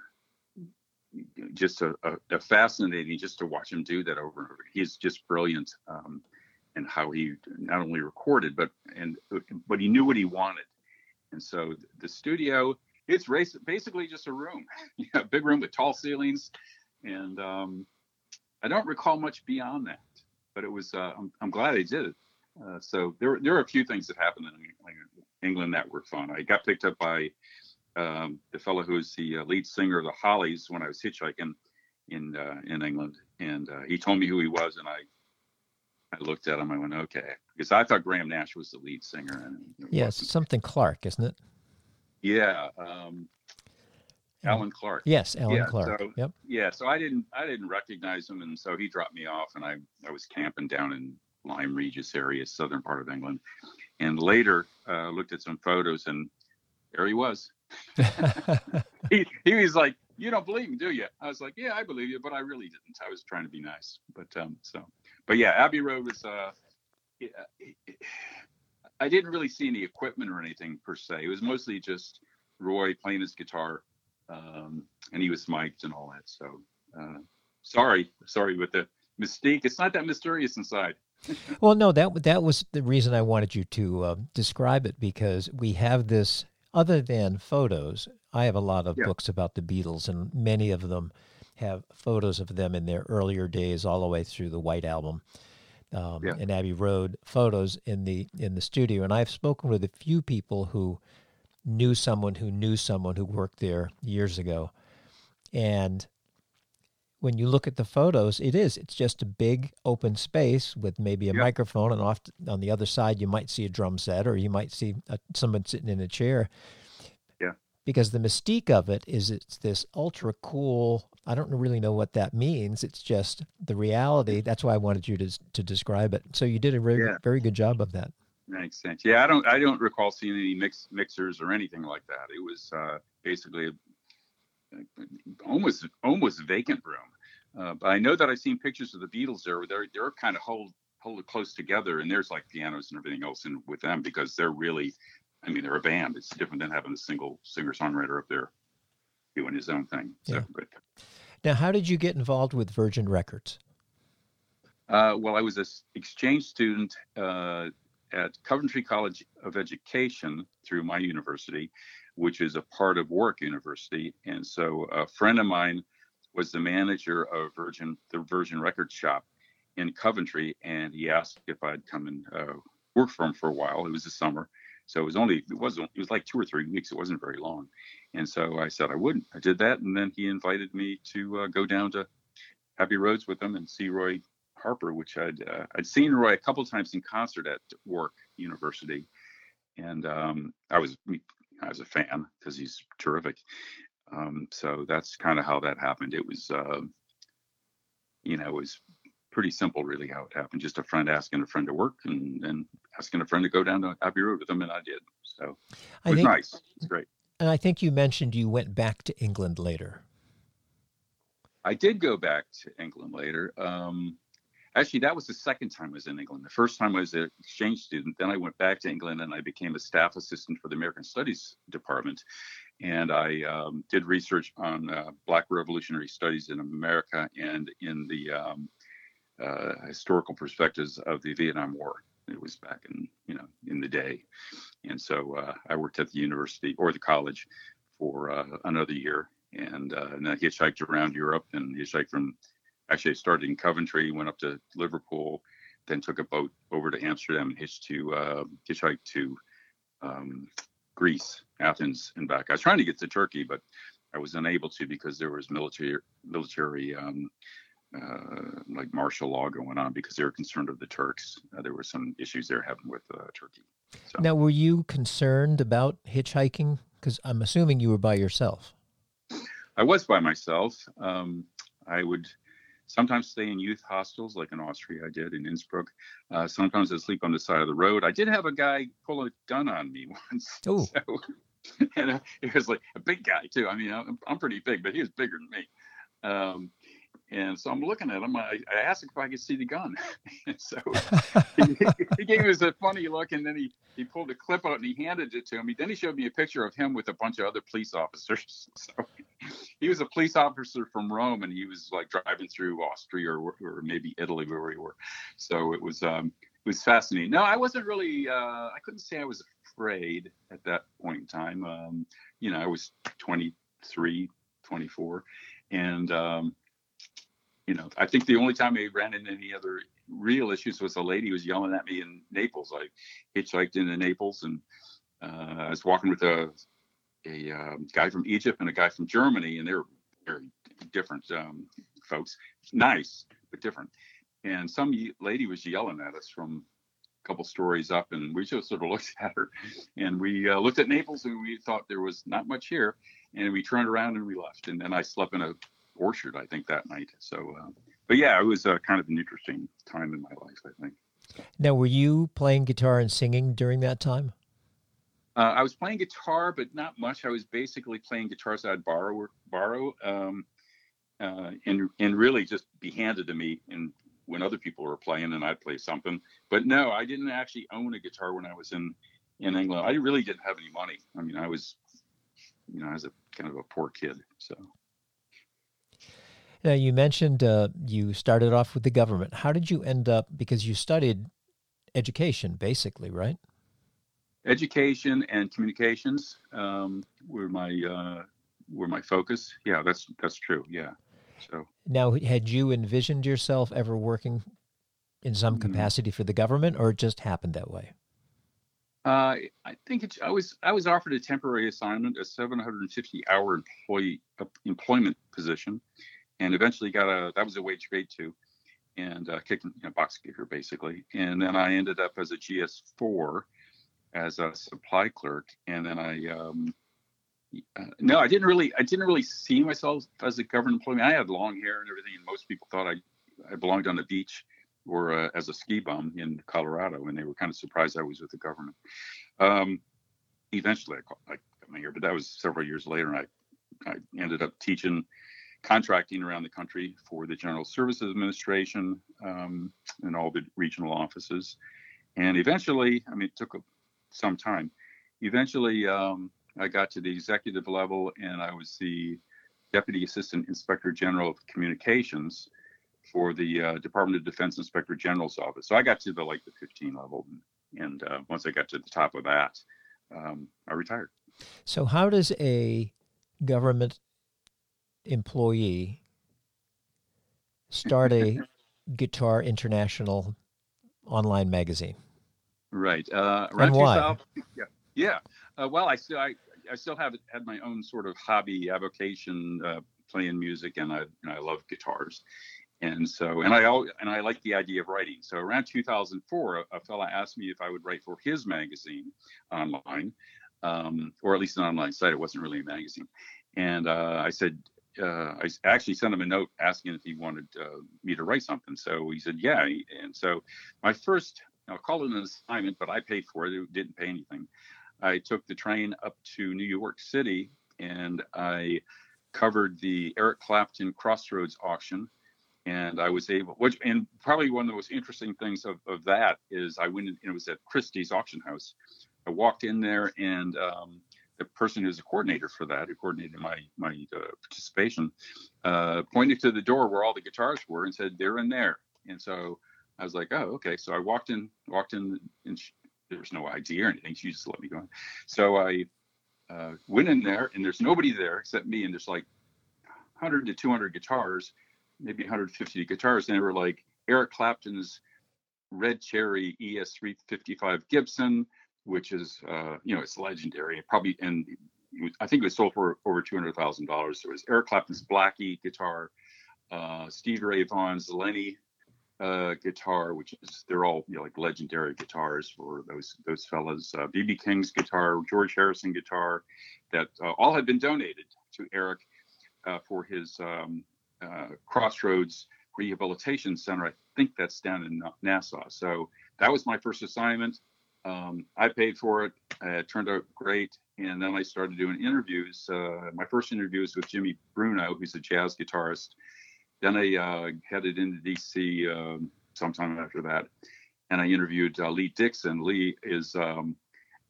just a, a, a fascinating just to watch him do that over and over. He's just brilliant um, in how he not only recorded but and but he knew what he wanted. And so the studio, it's race, basically just a room, a big room with tall ceilings, and um, I don't recall much beyond that. But it was, uh, I'm, I'm glad I did it. Uh, so there, there are a few things that happened in England that were fun. I got picked up by um, the fellow who was the uh, lead singer of the Hollies when I was hitchhiking in uh, in England, and uh, he told me who he was, and I I looked at him. I went, okay, because I thought Graham Nash was the lead singer. And Yes, something Clarke, isn't it? Yeah, um, Allan Clarke. Yes, Allan Yeah, Clarke. so- yep. Yeah, so I didn't I didn't recognize him, and so he dropped me off, and I I was camping down in Lyme Regis area, southern part of England, and later uh, looked at some photos, and there he was. He he was like, "You don't believe me, do you?" I was like, "Yeah, I believe you, but I really didn't. I was trying to be nice." But um, so, but yeah, Abbey Road was uh, it, it, I didn't really see any equipment or anything per se. It was mostly just Roy playing his guitar, um, and he was mic'd and all that. So uh, sorry, sorry with the mystique. It's not that mysterious inside. Well, no, that that was the reason I wanted you to uh, describe it because we have this. Other than photos, I have a lot of Yeah. books about the Beatles, and many of them have photos of them in their earlier days, all the way through the White Album um, Yeah. and Abbey Road photos in the in the studio. And I've spoken with a few people who knew someone who knew someone who worked there years ago. And when you look at the photos, it is. It's just a big open space with maybe a yep. microphone, and off on the other side, you might see a drum set, or you might see a, someone sitting in a chair. Yeah. Because the mystique of it is it's this ultra cool. I don't really know what that means. It's just the reality. That's why I wanted you to to describe it. So you did a very yeah. very good job of that. Makes sense. Yeah, I don't I don't recall seeing any mix mixers or anything like that. It was uh, basically almost almost vacant room. Uh, but I know that I've seen pictures of the Beatles there. They're they're kind of hold hold it close together, and there's like pianos and everything else in with them because they're really, I mean, they're a band. It's different than having a single singer songwriter up there doing his own thing. So, yeah. but, now, how did you get involved with Virgin Records? Uh, well, I was an exchange student uh, at Coventry College of Education through my university, which is a part of Warwick University. And so a friend of mine was the manager of Virgin, the Virgin Record shop in Coventry, and he asked if I'd come and uh, work for him for a while. It was the summer, so it was only it wasn't it was like two or three weeks. It wasn't very long, and so I said I wouldn't. I did that, and then he invited me to uh, go down to Abbey Roads with him and see Roy Harper, which I'd uh, I'd seen Roy a couple times in concert at Warwick University, and um, I was I was a fan because he's terrific. Um, so that's kind of how that happened. It was, uh, you know, it was pretty simple, really, how it happened. Just a friend asking a friend to work, and then asking a friend to go down to Abbey Road with them, and I did. So it was think, nice. It's great. And I think you mentioned you went back to England later. I did go back to England later. Um, actually, that was the second time I was in England. The first time I was an exchange student. Then I went back to England and I became a staff assistant for the American Studies Department. And I um, did research on uh, Black Revolutionary Studies in America and in the um, uh, historical perspectives of the Vietnam War. It was back in, you know, in the day. And so uh, I worked at the university or the college for uh, another year. And, uh, and I hitchhiked around Europe and hitchhiked from actually I started in Coventry, went up to Liverpool, then took a boat over to Amsterdam and hitched to uh, hitchhiked to um, Greece, Athens, and back. I was trying to get to Turkey, but I was unable to because there was military military um, uh, like martial law going on because they were concerned of the Turks. Uh, there were some issues they're having with uh, Turkey. So. Now, were you concerned about hitchhiking? Because I'm assuming you were by yourself. I was by myself. Um, I would sometimes stay in youth hostels like in Austria I did in Innsbruck. Uh, sometimes I sleep on the side of the road. I did have a guy pull a gun on me once. Oh. So, and uh, he was like a big guy too. I mean, I'm, I'm pretty big, but he was bigger than me. Um, and so I'm looking at him. I, I asked him if I could see the gun. so he, he, gave us a funny look, and then he, he pulled a clip out and he handed it to me. Then he showed me a picture of him with a bunch of other police officers. So he was a police officer from Rome, and he was like driving through Austria or, or maybe Italy where we were. So it was um, it was fascinating. No, I wasn't really. Uh, I couldn't say I was afraid at that point in time. Um, you know, I was 23, 24, and um, you know, I think the only time I ran into any other real issues was a lady was yelling at me in Naples. I hitchhiked into Naples and uh, I was walking with a a um, guy from Egypt and a guy from Germany, and they were very different um, folks. Nice, but different. And some lady was yelling at us from a couple stories up, and we just sort of looked at her, and we uh, looked at Naples, and we thought there was not much here, and we turned around and we left. And then I slept in a orchard, I think, that night. So, uh, but yeah, it was uh, kind of an interesting time in my life, I think. Now, were you playing guitar and singing during that time? Uh, I was playing guitar, but not much. I was basically playing guitars I'd borrow, borrow, um, uh, and and really just be handed to me. And when other people were playing, and I'd play something. But no, I didn't actually own a guitar when I was in in England. I really didn't have any money. I mean, I was, you know, I was a kind of a poor kid. So. Now, you mentioned uh, you started off with the government. How did you end up? Because you studied education, basically, right? Education and communications um, were my uh, were my focus. Yeah, that's that's true. Yeah. So now, had you envisioned yourself ever working in some mm. capacity for the government, or it just happened that way? Uh, I think it's, I was I was offered a temporary assignment, a 750 hour employee uh, employment position, and eventually got a that was a wage grade two, and uh, kicking you know, box kicker basically. And then I ended up as a GS4 as a supply clerk, and then I um, uh, no, I didn't really I didn't really see myself as a government employee. I had long hair and everything, and most people thought I I belonged on the beach or uh, as a ski bum in Colorado, and they were kind of surprised I was with the government. Um, eventually, I, got here, but that was several years later, and I, I ended up teaching contracting around the country for the General Services Administration um, and all the regional offices. And eventually, I mean, it took some time. Eventually, um, I got to the executive level, and I was the Deputy Assistant Inspector General of Communications for the uh, Department of Defense Inspector General's office. So I got to the like the 15 level, and, and uh, once I got to the top of that, um, I retired. So how does a government employee start a Guitar International online magazine? Right. Uh, and why? yeah. Yeah. Uh, well, I still I, I still have had my own sort of hobby avocation uh, playing music, and I you know, I love guitars, and so and I and I like the idea of writing. So around 2004, a, a fella asked me if I would write for his magazine online, um, or at least an online site. It wasn't really a magazine, and uh, I said. Uh, I actually sent him a note asking if he wanted uh, me to write something. So he said, yeah. And so my first, I'll call it an assignment, but I paid for it. It didn't pay anything. I took the train up to New York City and I covered the Eric Clapton Crossroads auction and I was able, which, and probably one of the most interesting things of, of that is I went in, it was at Christie's auction house. I walked in there and um, the person who's a coordinator for that, who coordinated my my uh, participation, uh, pointed to the door where all the guitars were and said, "They're in there." And so I was like, "Oh, okay." So I walked in, walked in, and she, there was no ID or anything. She just let me go in. So I uh, went in there, and there's nobody there except me, and there's like 100 to 200 guitars maybe 150 guitars, and they were like Eric Clapton's Red Cherry ES355 Gibson, which is uh, you know it's legendary. Probably and I think it was sold for over two hundred thousand dollars. There was Eric Clapton's Blackie guitar, uh, Stevie Ray Vaughan's Lenny uh, guitar, which is they're all you know, like legendary guitars for those those fellas. BB uh, King's guitar, George Harrison guitar, that uh, all had been donated to Eric uh, for his um, Crossroads Rehabilitation Center. I think that's down in Nassau. So that was my first assignment. Um, I paid for it. It turned out great. And then I started doing interviews. Uh, my first interview was with Jimmy Bruno, who's a jazz guitarist. Then I uh, headed into DC um, sometime after that, and I interviewed uh, Lee Dixon. Lee is um,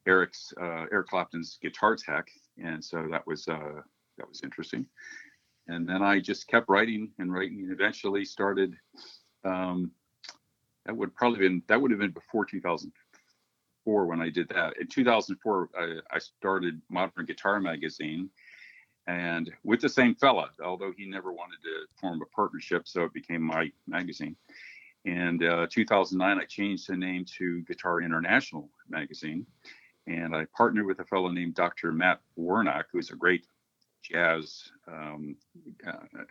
Eric's uh, Eric Clapton's guitar tech, and so that was uh, that was interesting and then I just kept writing and writing, and eventually started. Um, that would probably been that would have been before 2004 when I did that. In 2004, I, I started Modern Guitar Magazine, and with the same fella, although he never wanted to form a partnership, so it became my magazine. And uh, 2009, I changed the name to Guitar International Magazine, and I partnered with a fellow named Dr. Matt Warnock, who's a great jazz um, uh,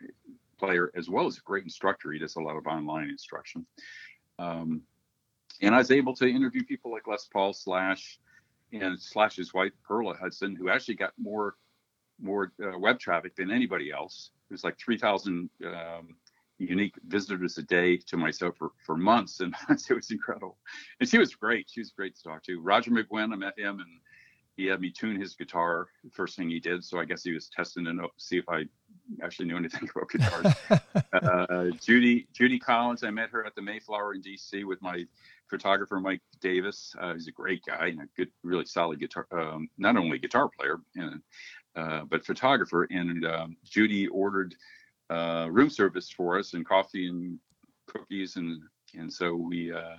player as well as a great instructor. He does a lot of online instruction. Um, and I was able to interview people like Les Paul Slash and Slash's wife Perla Hudson, who actually got more more uh, web traffic than anybody else. It was like 3,000 um, unique visitors a day to my site for, for months, and it was incredible. And she was great. She was great to talk to. Roger McGuinn, I met him, and he had me tune his guitar. First thing he did, so I guess he was testing to know, see if I actually knew anything about guitars. uh, Judy Judy Collins, I met her at the Mayflower in D.C. with my photographer Mike Davis. Uh, he's a great guy and a good, really solid guitar, um, not only guitar player and uh, but photographer. And um, Judy ordered uh, room service for us and coffee and cookies and and so we uh,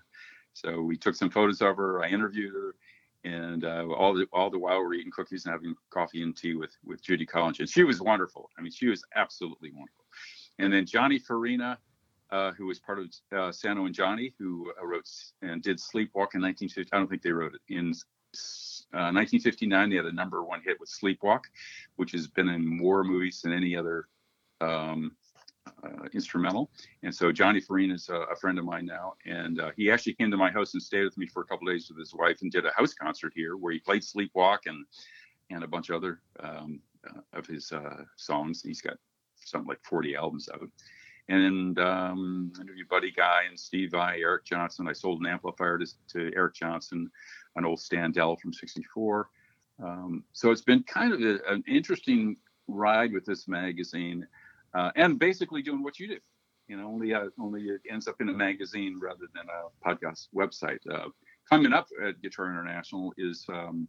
so we took some photos of her. I interviewed her and uh, all the all the while we're eating cookies and having coffee and tea with with Judy Collins, and she was wonderful. I mean, she was absolutely wonderful. And then Johnny Farina, uh, who was part of uh, Santo and Johnny, who uh, wrote and did Sleepwalk in 1950. I don't think they wrote it in uh, 1959, they had a number one hit with Sleepwalk, which has been in more movies than any other um, uh, instrumental. And so Johnny Farina is a, a, friend of mine now, and uh, he actually came to my house and stayed with me for a couple days with his wife and did a house concert here where he played Sleepwalk and and a bunch of other um, uh, of his uh, songs. He's got something like 40 albums out. And um, interviewed Buddy Guy and Steve Vai, Eric Johnson. I sold an amplifier to, to Eric Johnson, an old Standell from '64. Um, so it's been kind of a, an interesting ride with this magazine, uh, and basically doing what you do. You know, only uh, only it ends up in a magazine rather than a podcast website. Uh, coming up at Guitar International is um,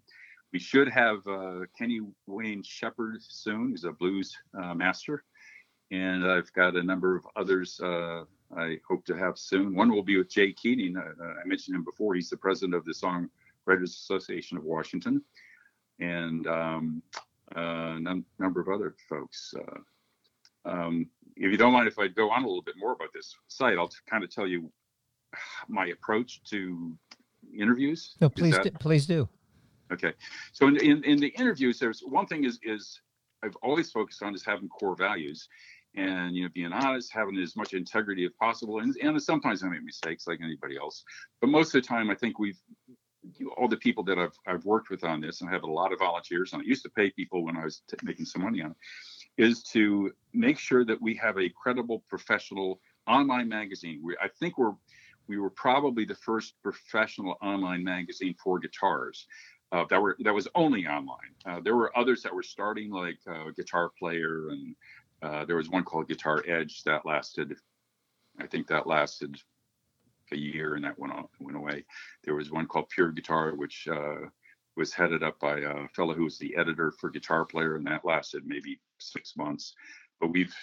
we should have uh, Kenny Wayne Shepherd soon. He's a blues uh, master, and I've got a number of others uh, I hope to have soon. One will be with Jay Keating. Uh, I mentioned him before. He's the president of the Songwriters Association of Washington, and um, a num- number of other folks. Uh, um, if you don't mind, if I go on a little bit more about this site, I'll kind of tell you my approach to interviews. No, please, that... do, please do. Okay. So in, in, in, the interviews, there's one thing is, is I've always focused on is having core values and, you know, being honest, having as much integrity as possible. And, and sometimes I make mistakes like anybody else, but most of the time I think we've, all the people that I've, I've worked with on this and I have a lot of volunteers and I used to pay people when I was t- making some money on it is to make sure that we have a credible professional online magazine. We, I think we're, we were probably the first professional online magazine for guitars uh, that were that was only online. Uh, there were others that were starting, like uh, Guitar Player, and uh, there was one called Guitar Edge that lasted. I think that lasted a year, and that went on, went away. There was one called Pure Guitar, which uh, was headed up by a fellow who was the editor for Guitar Player, and that lasted maybe six months. But we've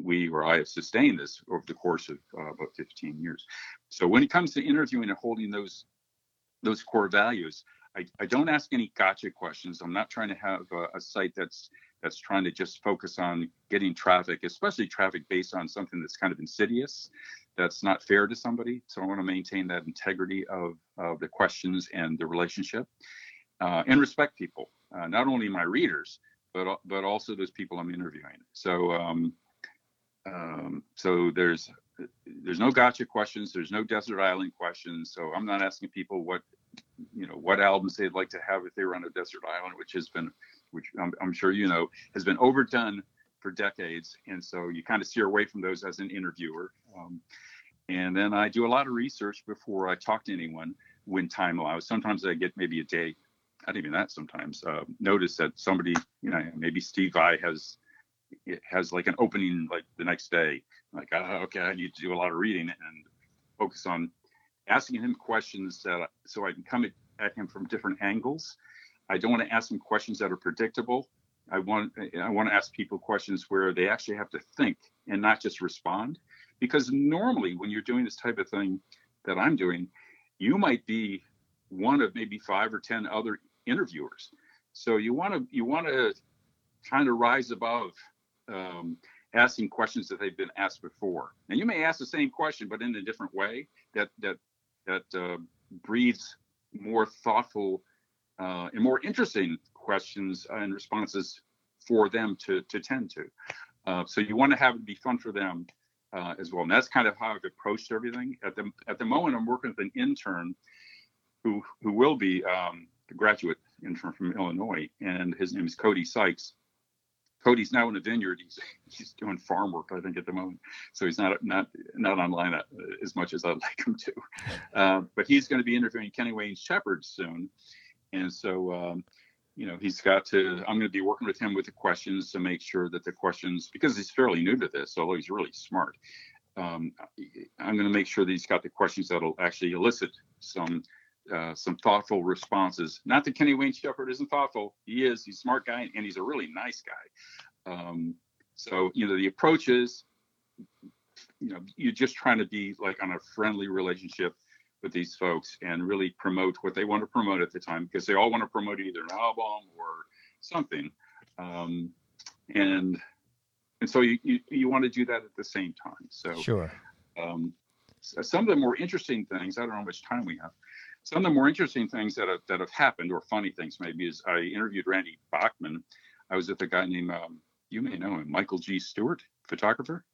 we or I have sustained this over the course of uh, about 15 years. So when it comes to interviewing and holding those those core values, I, I don't ask any gotcha questions. I'm not trying to have a, a site that's that's trying to just focus on getting traffic, especially traffic based on something that's kind of insidious, that's not fair to somebody. So I want to maintain that integrity of, of the questions and the relationship, uh, and respect people, uh, not only my readers, but but also those people I'm interviewing. So um, um, so there's there's no gotcha questions. There's no desert island questions. So I'm not asking people what you know what albums they'd like to have if they were on a desert island, which has been, which I'm, I'm sure you know, has been overdone for decades, and so you kind of steer away from those as an interviewer. Um, and then I do a lot of research before I talk to anyone when time allows. Sometimes I get maybe a day, not even that. Sometimes uh, notice that somebody, you know, maybe Steve Vai has has like an opening like the next day. Like, oh, okay, I need to do a lot of reading and focus on asking him questions that so I can come at him from different angles. I don't want to ask him questions that are predictable. I want I want to ask people questions where they actually have to think and not just respond. Because normally when you're doing this type of thing that I'm doing, you might be one of maybe five or ten other interviewers. So you want to you want to kind of rise above um, asking questions that they've been asked before. And you may ask the same question, but in a different way that that that uh, breeds more thoughtful uh, and more interesting questions and responses for them to, to tend to. Uh, so you want to have it be fun for them uh, as well. And that's kind of how I've approached everything. At the at the moment, I'm working with an intern who who will be um, a graduate intern from Illinois, and his name is Cody Sykes. Cody's now in a vineyard. He's he's doing farm work, I think, at the moment. So he's not not not online uh, as much as I'd like him to. Uh, but he's going to be interviewing Kenny Wayne Shepherd soon, and so um, you know he's got to. I'm going to be working with him with the questions to make sure that the questions, because he's fairly new to this, although he's really smart. Um, I'm going to make sure that he's got the questions that'll actually elicit some uh, some thoughtful responses. Not that Kenny Wayne Shepherd isn't thoughtful. He is. He's a smart guy and he's a really nice guy. Um, so, you know, the approach is, you know, you're just trying to be like on a friendly relationship with these folks and really promote what they want to promote at the time because they all want to promote either an album or something. Um, and and so you, you, you want to do that at the same time. So sure. Um, some of the more interesting things, I don't know how much time we have, some of the more interesting things that have, that have happened, or funny things maybe, is I interviewed Randy Bachman. I was with a guy named, um, you may know him, Michael G. Stewart, photographer.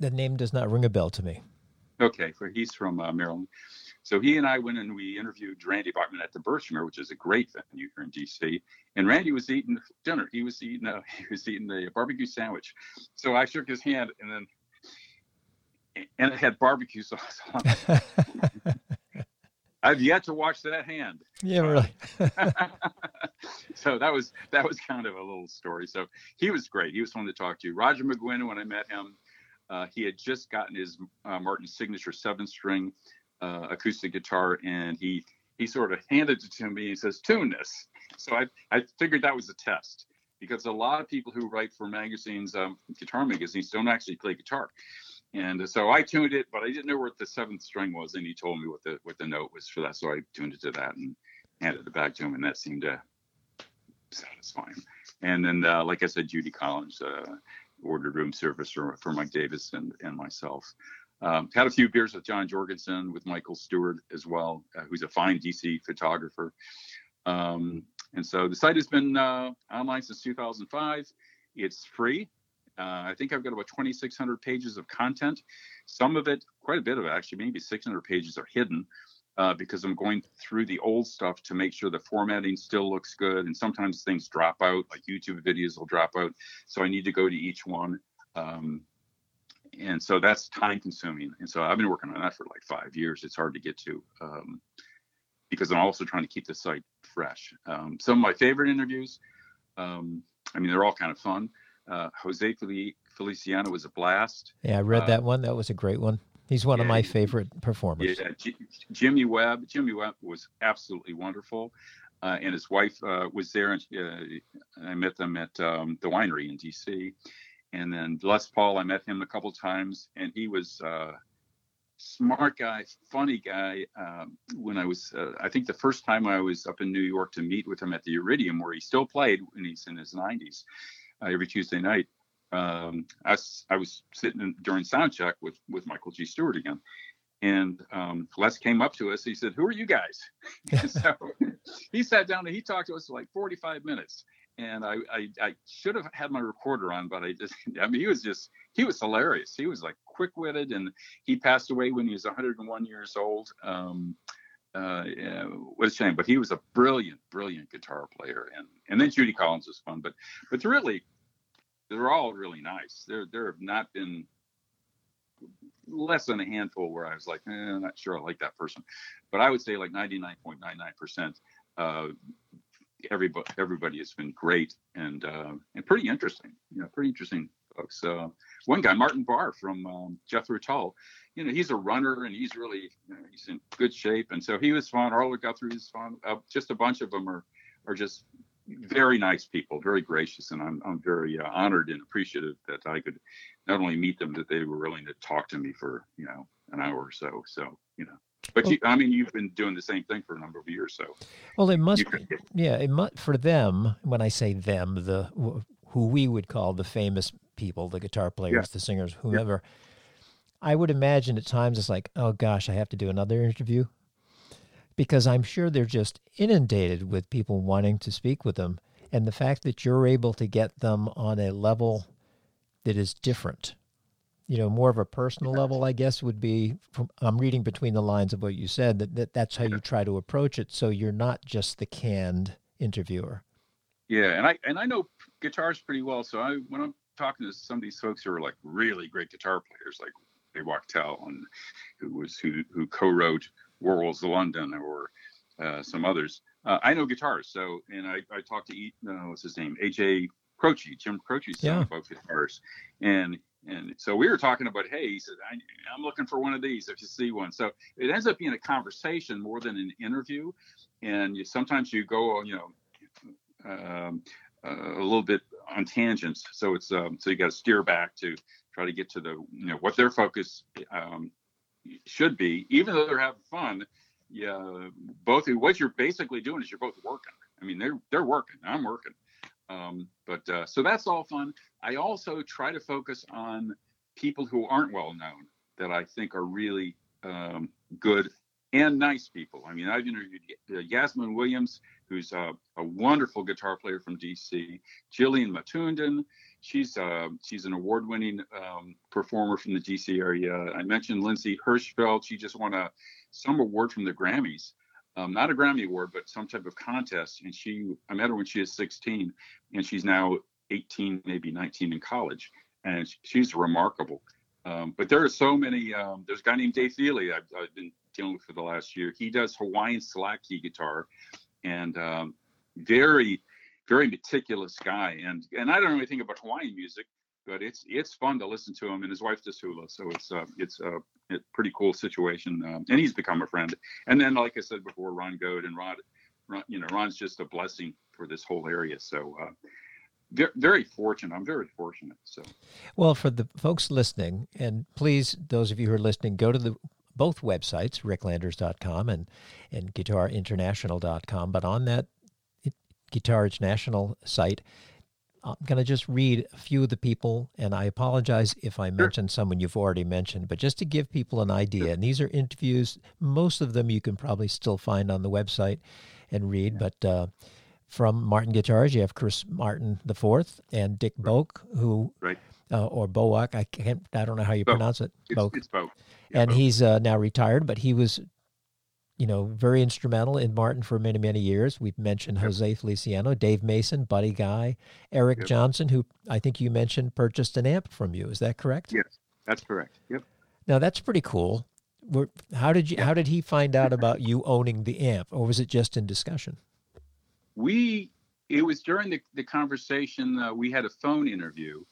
The name does not ring a bell to me. Okay, for he's from uh, Maryland. So he and I went and we interviewed Randy Bachman at the Birchmere, which is a great venue here in DC. And Randy was eating dinner. He was eating a, he was eating a barbecue sandwich. So I shook his hand and then and it had barbecue sauce on it. I've yet to watch that hand. Yeah, really. so that was that was kind of a little story. So he was great. He was fun to talk to. Roger McGuinn, when I met him, uh, he had just gotten his uh, Martin signature seven string uh, acoustic guitar, and he he sort of handed it to me. And says, "Tune this." So I I figured that was a test because a lot of people who write for magazines, um, guitar magazines, don't actually play guitar. And so I tuned it, but I didn't know what the seventh string was, and he told me what the what the note was for that. So I tuned it to that and handed it back to him, and that seemed to satisfy him. And then, uh, like I said, Judy Collins uh, ordered room service for, for Mike Davis and, and myself. Um, had a few beers with John Jorgenson, with Michael Stewart as well, uh, who's a fine DC photographer. Um, and so the site has been uh, online since 2005. It's free. Uh, I think I've got about 2,600 pages of content. Some of it, quite a bit of it, actually, maybe 600 pages are hidden uh, because I'm going through the old stuff to make sure the formatting still looks good. And sometimes things drop out, like YouTube videos will drop out. So I need to go to each one. Um, and so that's time consuming. And so I've been working on that for like five years. It's hard to get to um, because I'm also trying to keep the site fresh. Um, some of my favorite interviews, um, I mean, they're all kind of fun. Uh, Jose Feliciano was a blast. Yeah, I read uh, that one. That was a great one. He's one yeah, of my favorite performers. Yeah, J- Jimmy Webb. Jimmy Webb was absolutely wonderful, uh, and his wife uh, was there. And uh, I met them at um, the winery in D.C. And then Les Paul, I met him a couple times, and he was uh, smart guy, funny guy. Um, when I was, uh, I think the first time I was up in New York to meet with him at the Iridium, where he still played when he's in his 90s, uh, every Tuesday night. Um, I, I was sitting in, during sound check with with Michael G. Stewart again, and um, Les came up to us. He said, "Who are you guys?" so he sat down and he talked to us for like 45 minutes. And I, I, I should have had my recorder on, but I just, I mean, he was just, he was hilarious. He was like quick witted and he passed away when he was 101 years old. Um, uh, yeah, what a shame, but he was a brilliant, brilliant guitar player. And, and then Judy Collins was fun, but, but really, they're all really nice. There, there have not been less than a handful where I was like, eh, I'm not sure I like that person, but I would say like 99.99%. Uh, everybody, everybody has been great and uh, and pretty interesting. You know, pretty interesting folks. Uh, one guy, Martin Barre from um, Jethro Tull, you know, he's a runner and he's really you know, he's in good shape, and so he was fun. Arlo Guthrie is fun. Uh, just a bunch of them are are just very nice people, very gracious, and I'm I'm very uh, honored and appreciative that I could not only meet them, that they were willing to talk to me for you know an hour or so. So you know. But you, I mean, you've been doing the same thing for a number of years, so Well, it must be. Yeah, it must, for them, when I say them, the who we would call the famous people, the guitar players, the singers, whomever, I would imagine at times it's like, oh gosh, I have to do another interview. Because I'm sure they're just inundated with people wanting to speak with them. And the fact that you're able to get them on a level that is different, you know, more of a personal level, I guess, would be from, I'm reading between the lines of what you said, that, that that's how you try to approach it. So you're not just the canned interviewer. Yeah, and I and I know guitars pretty well. So I when I'm talking to some of these folks who are like really great guitar players, like Ray Wachtel, and who was who who co-wrote Werewolves of London or uh, some others, uh, I know guitars. So and I I talked to E- uh, what's his name AJ Croce, Jim Croce's son Yeah. about guitars, and and so we were talking about hey he said I, I'm looking for one of these if you see one. So it ends up being a conversation more than an interview, and you sometimes you go you know um, uh, a little bit on tangents. So it's um, so you got to steer back to try to get to the you know what their focus um, should be, even though they're having fun. Yeah, both what you're basically doing is you're both working. I mean, they're they're working. I'm working. Um, but uh, so that's all fun. I also try to focus on people who aren't well known that I think are really um, good and nice people. I mean, I've interviewed uh, Yasmin Williams, who's a, a, wonderful guitar player from DC. Jillian Matundan, she's uh, she's an award-winning um, performer from the DC area. I mentioned Lindsay Hirschfeld. She just won a some award from the Grammys. Um, not a Grammy award, but some type of contest. And she, I met her when she was 16, and she's now 18, maybe 19 in college, and she's remarkable. Um, but there are so many. Um, there's a guy named Dave Feely I've, I've, been dealing with for the last year. He does Hawaiian slack key guitar, and um, very, very meticulous guy. And and I don't know anything about Hawaiian music, but it's it's fun to listen to him. And his wife does hula, so it's uh, it's a, a pretty cool situation. Um, and he's become a friend. And then, like I said before, Ron Goad and Rod, Ron, you know, Ron's just a blessing for this whole area. So. Uh, very fortunate. I'm very fortunate. So, well, for the folks listening, and please, those of you who are listening, go to the both websites, ricklanders.com and and guitarinternational.com. But on that Guitar International site, I'm going to just read a few of the people, and I apologize if I mention someone you've already mentioned, but just to give people an idea. And these are interviews. Most of them you can probably still find on the website and read, but. Uh, from Martin Guitars, you have Chris Martin the fourth and Dick. Boak, who right. Uh, or Boak. I can't. I don't know how you Boak. pronounce it. It's, Boak. It's Boak. Yeah, and Boak. he's uh, now retired, but he was, you know, very instrumental in Martin for many many years. We've mentioned yep. Jose Feliciano, Dave Mason, Buddy Guy, Eric yep. Johnson, who I think you mentioned purchased an amp from you. Is that correct? Yes, that's correct. Yep. Now that's pretty cool. How did you? How did he find out about you owning the amp, or was it just in discussion? we it was during the, the conversation uh, we had a phone interview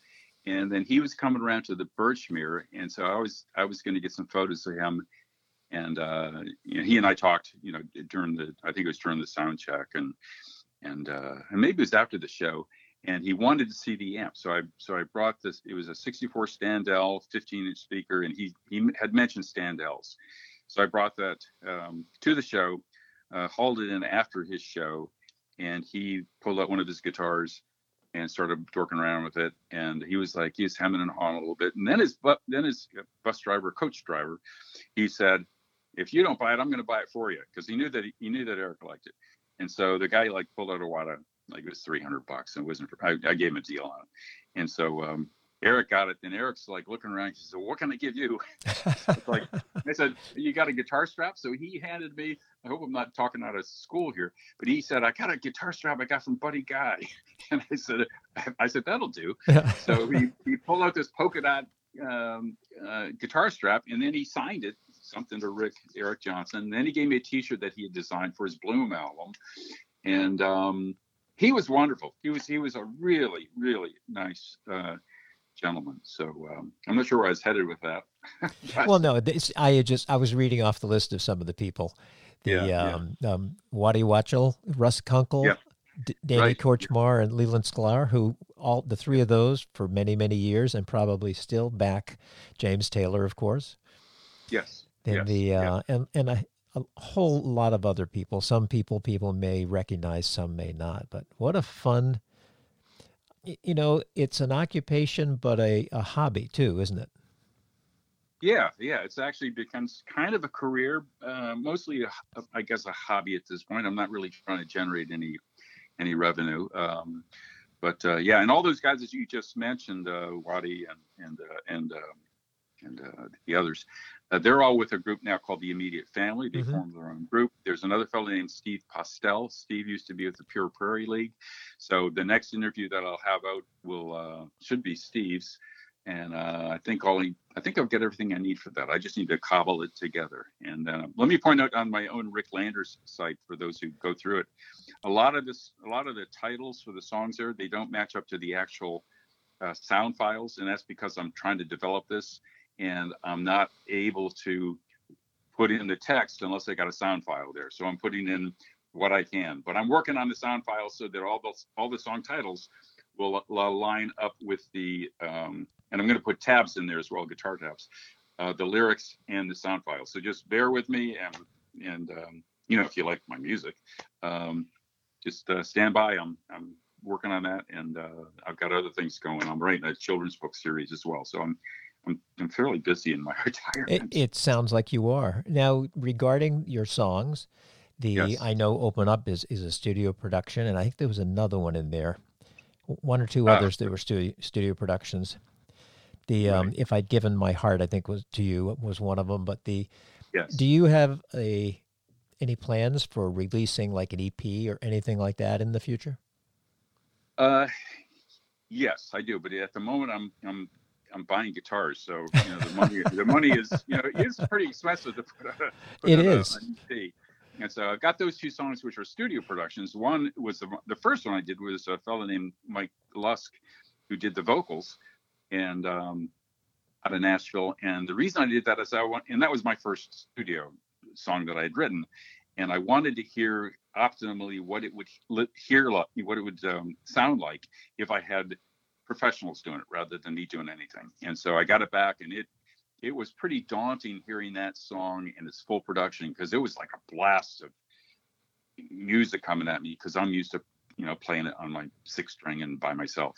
and then he was coming around to the birchmere and so i was i was going to get some photos of him and uh, you know, he and i talked you know during the i think it was during the sound check and and uh, and maybe it was after the show and he wanted to see the amp so i so i brought this it was a 64 standell 15 inch speaker and he he had mentioned standells so i brought that um, to the show uh, hauled it in after his show and he pulled out one of his guitars and started dorking around with it. And he was like, he was hemming and hawing a little bit. And then his then his bus driver, coach driver, he said, "If you don't buy it, I'm going to buy it for you," because he knew that he, he, knew that Eric liked it. And so the guy like pulled out a wad of like it was 300 bucks, and it wasn't. For, I, I, gave him a deal on it. And so um, Eric got it. Then Eric's like looking around. He said, "What can I give you?" it's like I said, "You got a guitar strap?" So he handed me. I hope I'm not talking out of school here, but he said, "I got a guitar strap I got from Buddy Guy," and I said, "I said that'll do." so he he pulled out this polka dot um, uh, guitar strap, and then he signed it something to Rick Eric Johnson. And then he gave me a T-shirt that he had designed for his Bloom album, and um, he was wonderful. He was he was a really really nice. Uh, gentleman. So um, I'm not sure where I was headed with that. well, no, this, I just I was reading off the list of some of the people. The yeah, um, yeah. um, Waddy Wachtel, Russ Kunkel, yeah. D- Danny right. Kortchmar, and Leland Sklar, who all the three of those for many many years and probably still back. James Taylor, of course. Yes. And yes. the uh, and and a, a whole lot of other people. Some people people may recognize, some may not. But what a fun you know, it's an occupation, but a, a hobby too, isn't it? Yeah, yeah, it's actually becomes kind of a career, uh, mostly, a, I guess, a hobby at this point. I'm not really trying to generate any any revenue, um, but uh, yeah, and all those guys that you just mentioned, uh, Waddy and and uh, and um, and uh, the others, uh, they're all with a group now called the Immediate Family. They mm-hmm. formed their own group. There's another fellow named Steve Postell. Steve used to be with the Pure Prairie League. So the next interview that I'll have out will uh, should be Steve's, and uh, I think all I think I'll get everything I need for that. I just need to cobble it together. And uh, let me point out on my own Rick Landers site for those who go through it, a lot of this, a lot of the titles for the songs there, they don't match up to the actual uh, sound files, and that's because I'm trying to develop this and I'm not able to put in the text unless I got a sound file there. So I'm putting in what I can, but I'm working on the sound file so that all the all the song titles will, will line up with the um, and I'm going to put tabs in there as well, guitar tabs, uh, the lyrics and the sound file. So just bear with me and and um, you know if you like my music, um, just uh, stand by. I'm I'm working on that and uh, I've got other things going. I'm writing a children's book series as well, so I'm I'm, I'm fairly busy in my retirement. It, it sounds like you are. Now, regarding your songs, the Yes. I know Open Up is, is a studio production, and I think there was another one in there, one or two Ah. others that were studio studio productions. The um, if I'd given my heart, I think was to you was one of them. But the yes. do you have a any plans for releasing like an EP or anything like that in the future? Uh, yes, I do. But at the moment, I'm I'm I'm buying guitars, so you know the money the money is you know it's pretty expensive to put. A, put It out a- is. And so I've got those two songs, which are studio productions. One was the the first one I did was a fellow named Mike Lusk, who did the vocals, and um, out of Nashville. And the reason I did that is I want, and that was my first studio song that I had written, and I wanted to hear optimally what it would hear like, what it would um, sound like if I had professionals doing it rather than me doing anything. And so I got it back, and it it was pretty daunting hearing that song in its full production because it was like a blast of music coming at me because I'm used to you know playing it on my six string and by myself.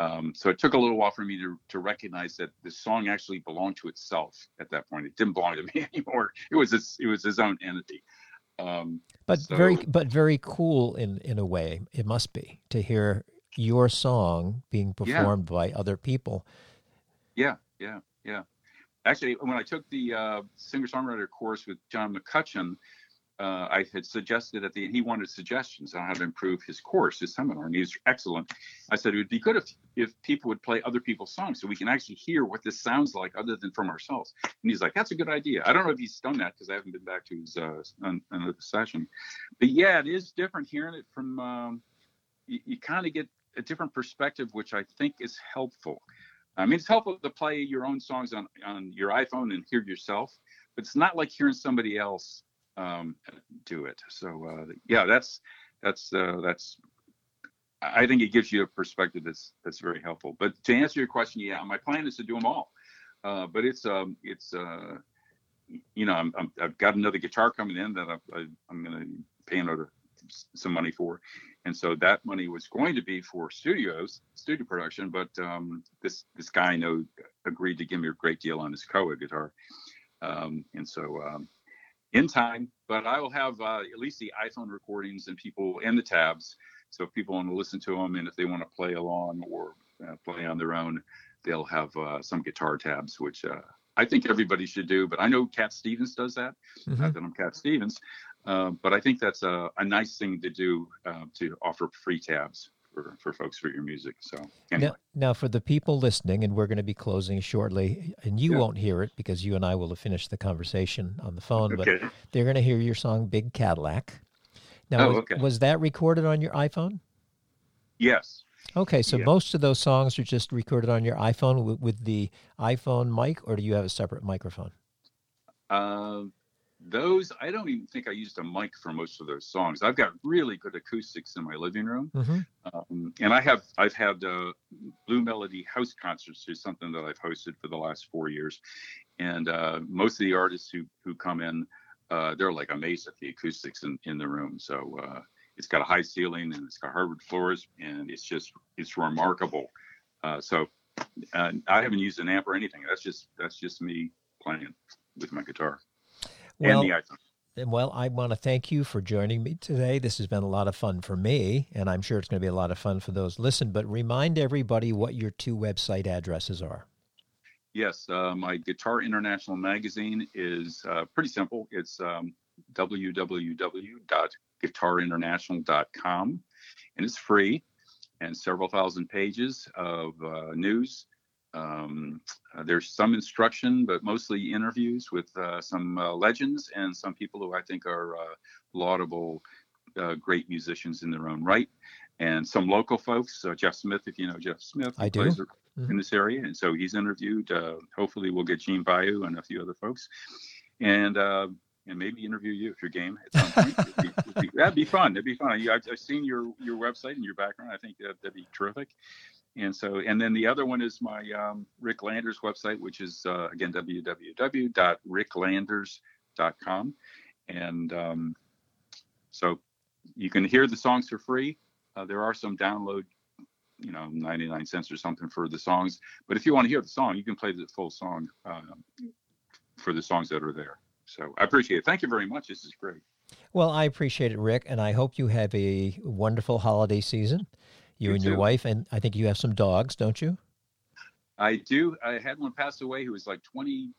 Um, so it took a little while for me to to recognize that the song actually belonged to itself at that point. It didn't belong to me anymore. It was its, it was his own entity. Um, But very, but very cool in in a way. It must be to hear your song being Yeah. performed by other people. Yeah, yeah, yeah. Actually, when I took the uh, singer-songwriter course with John McCutcheon, uh, I had suggested at the he wanted suggestions on how to improve his course, his seminar, and he's excellent. I said it would be good if if people would play other people's songs so we can actually hear what this sounds like other than from ourselves. And he's like, "That's a good idea." I don't know if he's done that because I haven't been back to his uh, another session, but yeah, it is different hearing it from. Um, you, you kind of get a different perspective, which I think is helpful. I mean, it's helpful to play your own songs on, on your iPhone and hear yourself, but it's not like hearing somebody else um, do it. So uh, yeah, that's that's uh, that's. I think it gives you a perspective that's that's very helpful. But to answer your question, yeah, my plan is to do them all. Uh, but it's um it's uh you know I'm, I'm I've got another guitar coming in that I, I, I'm going to pay another some money for, and so that money was going to be for studios, studio production. But um, this this guy I know agreed to give me a great deal on his Koa guitar, um, and so um, in time. But I will have uh, at least the iPhone recordings and people and the tabs. So if people want to listen to them and if they want to play along or uh, play on their own, they'll have uh, some guitar tabs, which uh, I think everybody should do. But I know Cat Stevens does that. Mhm. Not that I'm Cat Stevens, uh, but I think that's a, a nice thing to do uh, to offer free tabs for, for folks for your music. So anyway, Now, now, for the people listening, and we're going to be closing shortly, and you Yeah. won't hear it because you and I will have finished the conversation on the phone, but they're going to hear your song "Big Cadillac." Now, Oh, was, okay. was that recorded on your iPhone? Yes. Okay, so Yeah. most of those songs are just recorded on your iPhone with, with the iPhone mic, or do you have a separate microphone? Uh, those I don't even think I used a mic for most of those songs. I've got really good acoustics in my living room, Mm-hmm. um, and I have I've had uh, Blue Melody house concerts, is something that I've hosted for the last four years, and uh, most of the artists who who come in, uh, they're like amazed at the acoustics in in the room. So uh, it's got a high ceiling and it's got hardwood floors, and it's just it's remarkable. Uh, so uh, I haven't used an amp or anything. That's just that's just me playing with my guitar Well, and the iPhone. And, Well, I want to thank you for joining me today. This has been a lot of fun for me, and I'm sure it's going to be a lot of fun for those listen. But remind everybody what your two website addresses are. Yes, uh, my Guitar International magazine is uh, pretty simple. It's um, www.guitarinternational.com, and it's free, and several thousand pages of uh, news. Um, uh, there's some instruction, but mostly interviews with uh, some uh, legends and some people who I think are uh, laudable, uh, great musicians in their own right, and some local folks. Uh, Jeff Smith, if you know Jeff Smith, I do. plays Mhm. in this area, and so he's interviewed. Uh, hopefully, we'll get Gene Bayou and a few other folks, and uh, and maybe interview you if you're game at some point. It'd be- it'd be- that'd be fun. That'd be fun. I've, I've seen your your website and your background. I think that, that'd be terrific. And so, and then the other one is my um, Rick Landers website, which is uh, again www.ricklanders.com, and um, so you can hear the songs for free. Uh, there are some download you know 99 cents or something for the songs. But if you want to hear the song, you can play the full song uh, for the songs that are there. So I appreciate it. Thank you very much. This is great. Well, I appreciate it, Rick, and I hope you have a wonderful holiday season. You, You and your wife, and I think you have some dogs, don't you? I do. I had one pass away who was like 20,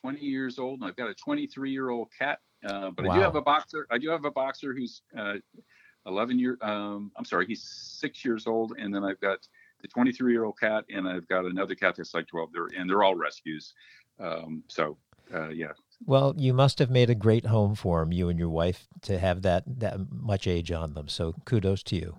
20 years old, and I've got a 23 year old cat. Uh, but I do have a boxer. I do have a boxer who's uh, 11 year. Um, I'm sorry, he's six years old, and then I've got the 23 year old cat, and I've got another cat that's like 12. They're and they're all rescues. Um, so uh, yeah, Well, you must have made a great home for them, you and your wife, to have that that much age on them. So kudos to you.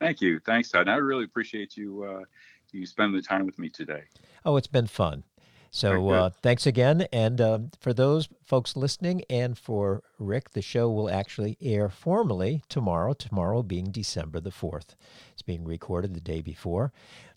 Thank you, thanks, Todd. And I really appreciate you uh, you spending the time with me today. Oh, it's been fun. So uh, thanks again. And um, for those folks listening and for Rick, the show will actually air formally tomorrow, tomorrow being December the 4th. It's being recorded the day before.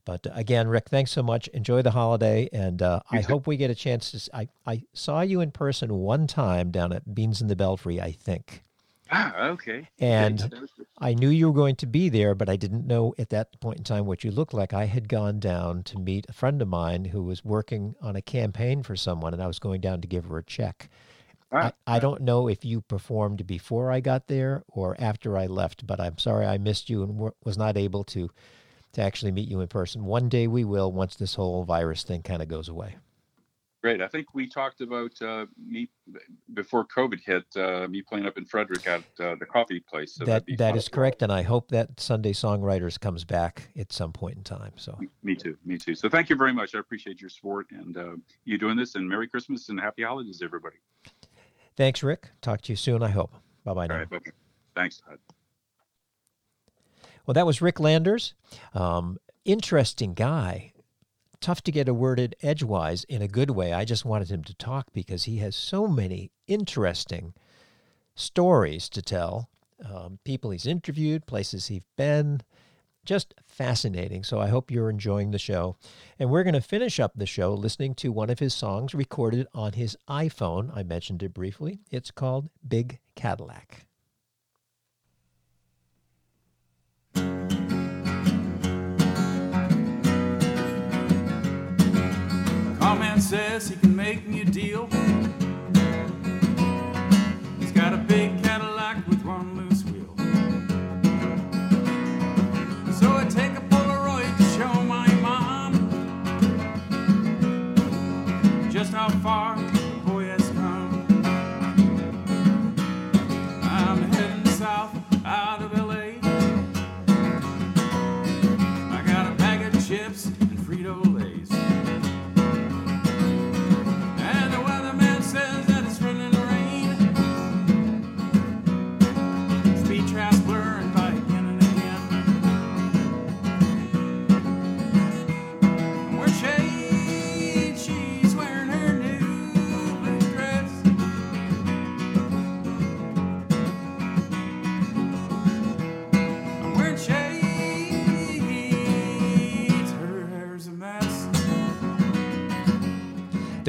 But uh, again, Rick, thanks so much. Enjoy the holiday. And uh, I hope we get a chance to. s- I, I saw you in person one time down at Beans in the Belfry, I think. Ah, okay. And Yeah, that was good. I knew you were going to be there, but I didn't know at that point in time what you looked like. I had gone down to meet a friend of mine who was working on a campaign for someone, and I was going down to give her a check. Ah, I, I don't know if you performed before I got there or after I left, but I'm sorry I missed you and was not able to to actually meet you in person. One day we will once this whole virus thing kind of goes away. Great. I think we talked about uh, me before COVID hit. Uh, me playing up in Frederick at uh, the coffee place. So that that is correct, and I hope that Sunday Songwriters comes back at some point in time. So Me too. Me too. So thank you very much. I appreciate your support and uh, you doing this. And Merry Christmas and Happy Holidays, everybody. thanks, Rick. Talk to you soon. I hope. Bye bye now. All right. Bye. Thanks, Todd. Well, that was Rick Landers. Um, interesting guy. Tough to get a word in edgewise in a good way. I just wanted him to talk because he has so many interesting stories to tell. Um, people he's interviewed, places he's been. Just fascinating. So I hope you're enjoying the show. And we're going to finish up the show listening to one of his songs recorded on his iPhone. I mentioned it briefly. It's called Big Cadillac. Says he can make me a deal.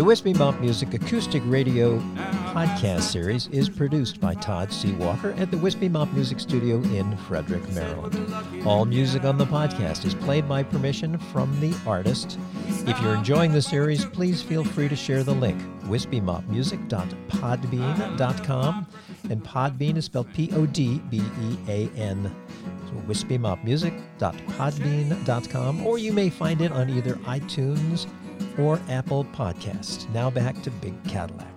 The Wispy Mop Music Acoustic Radio podcast series is produced by Todd C. Walker at the Wispy Mop Music Studio in Frederick, Maryland. All music on the podcast is played by permission from the artist. If you're enjoying the series, please feel free to share the link wispymopmusic.podbean.com and Podbean is spelled P-O-D-B-E-A-N. So wispymopmusic.podbean.com or you may find it on either iTunes or Apple Podcasts. Now back to Big Cadillac.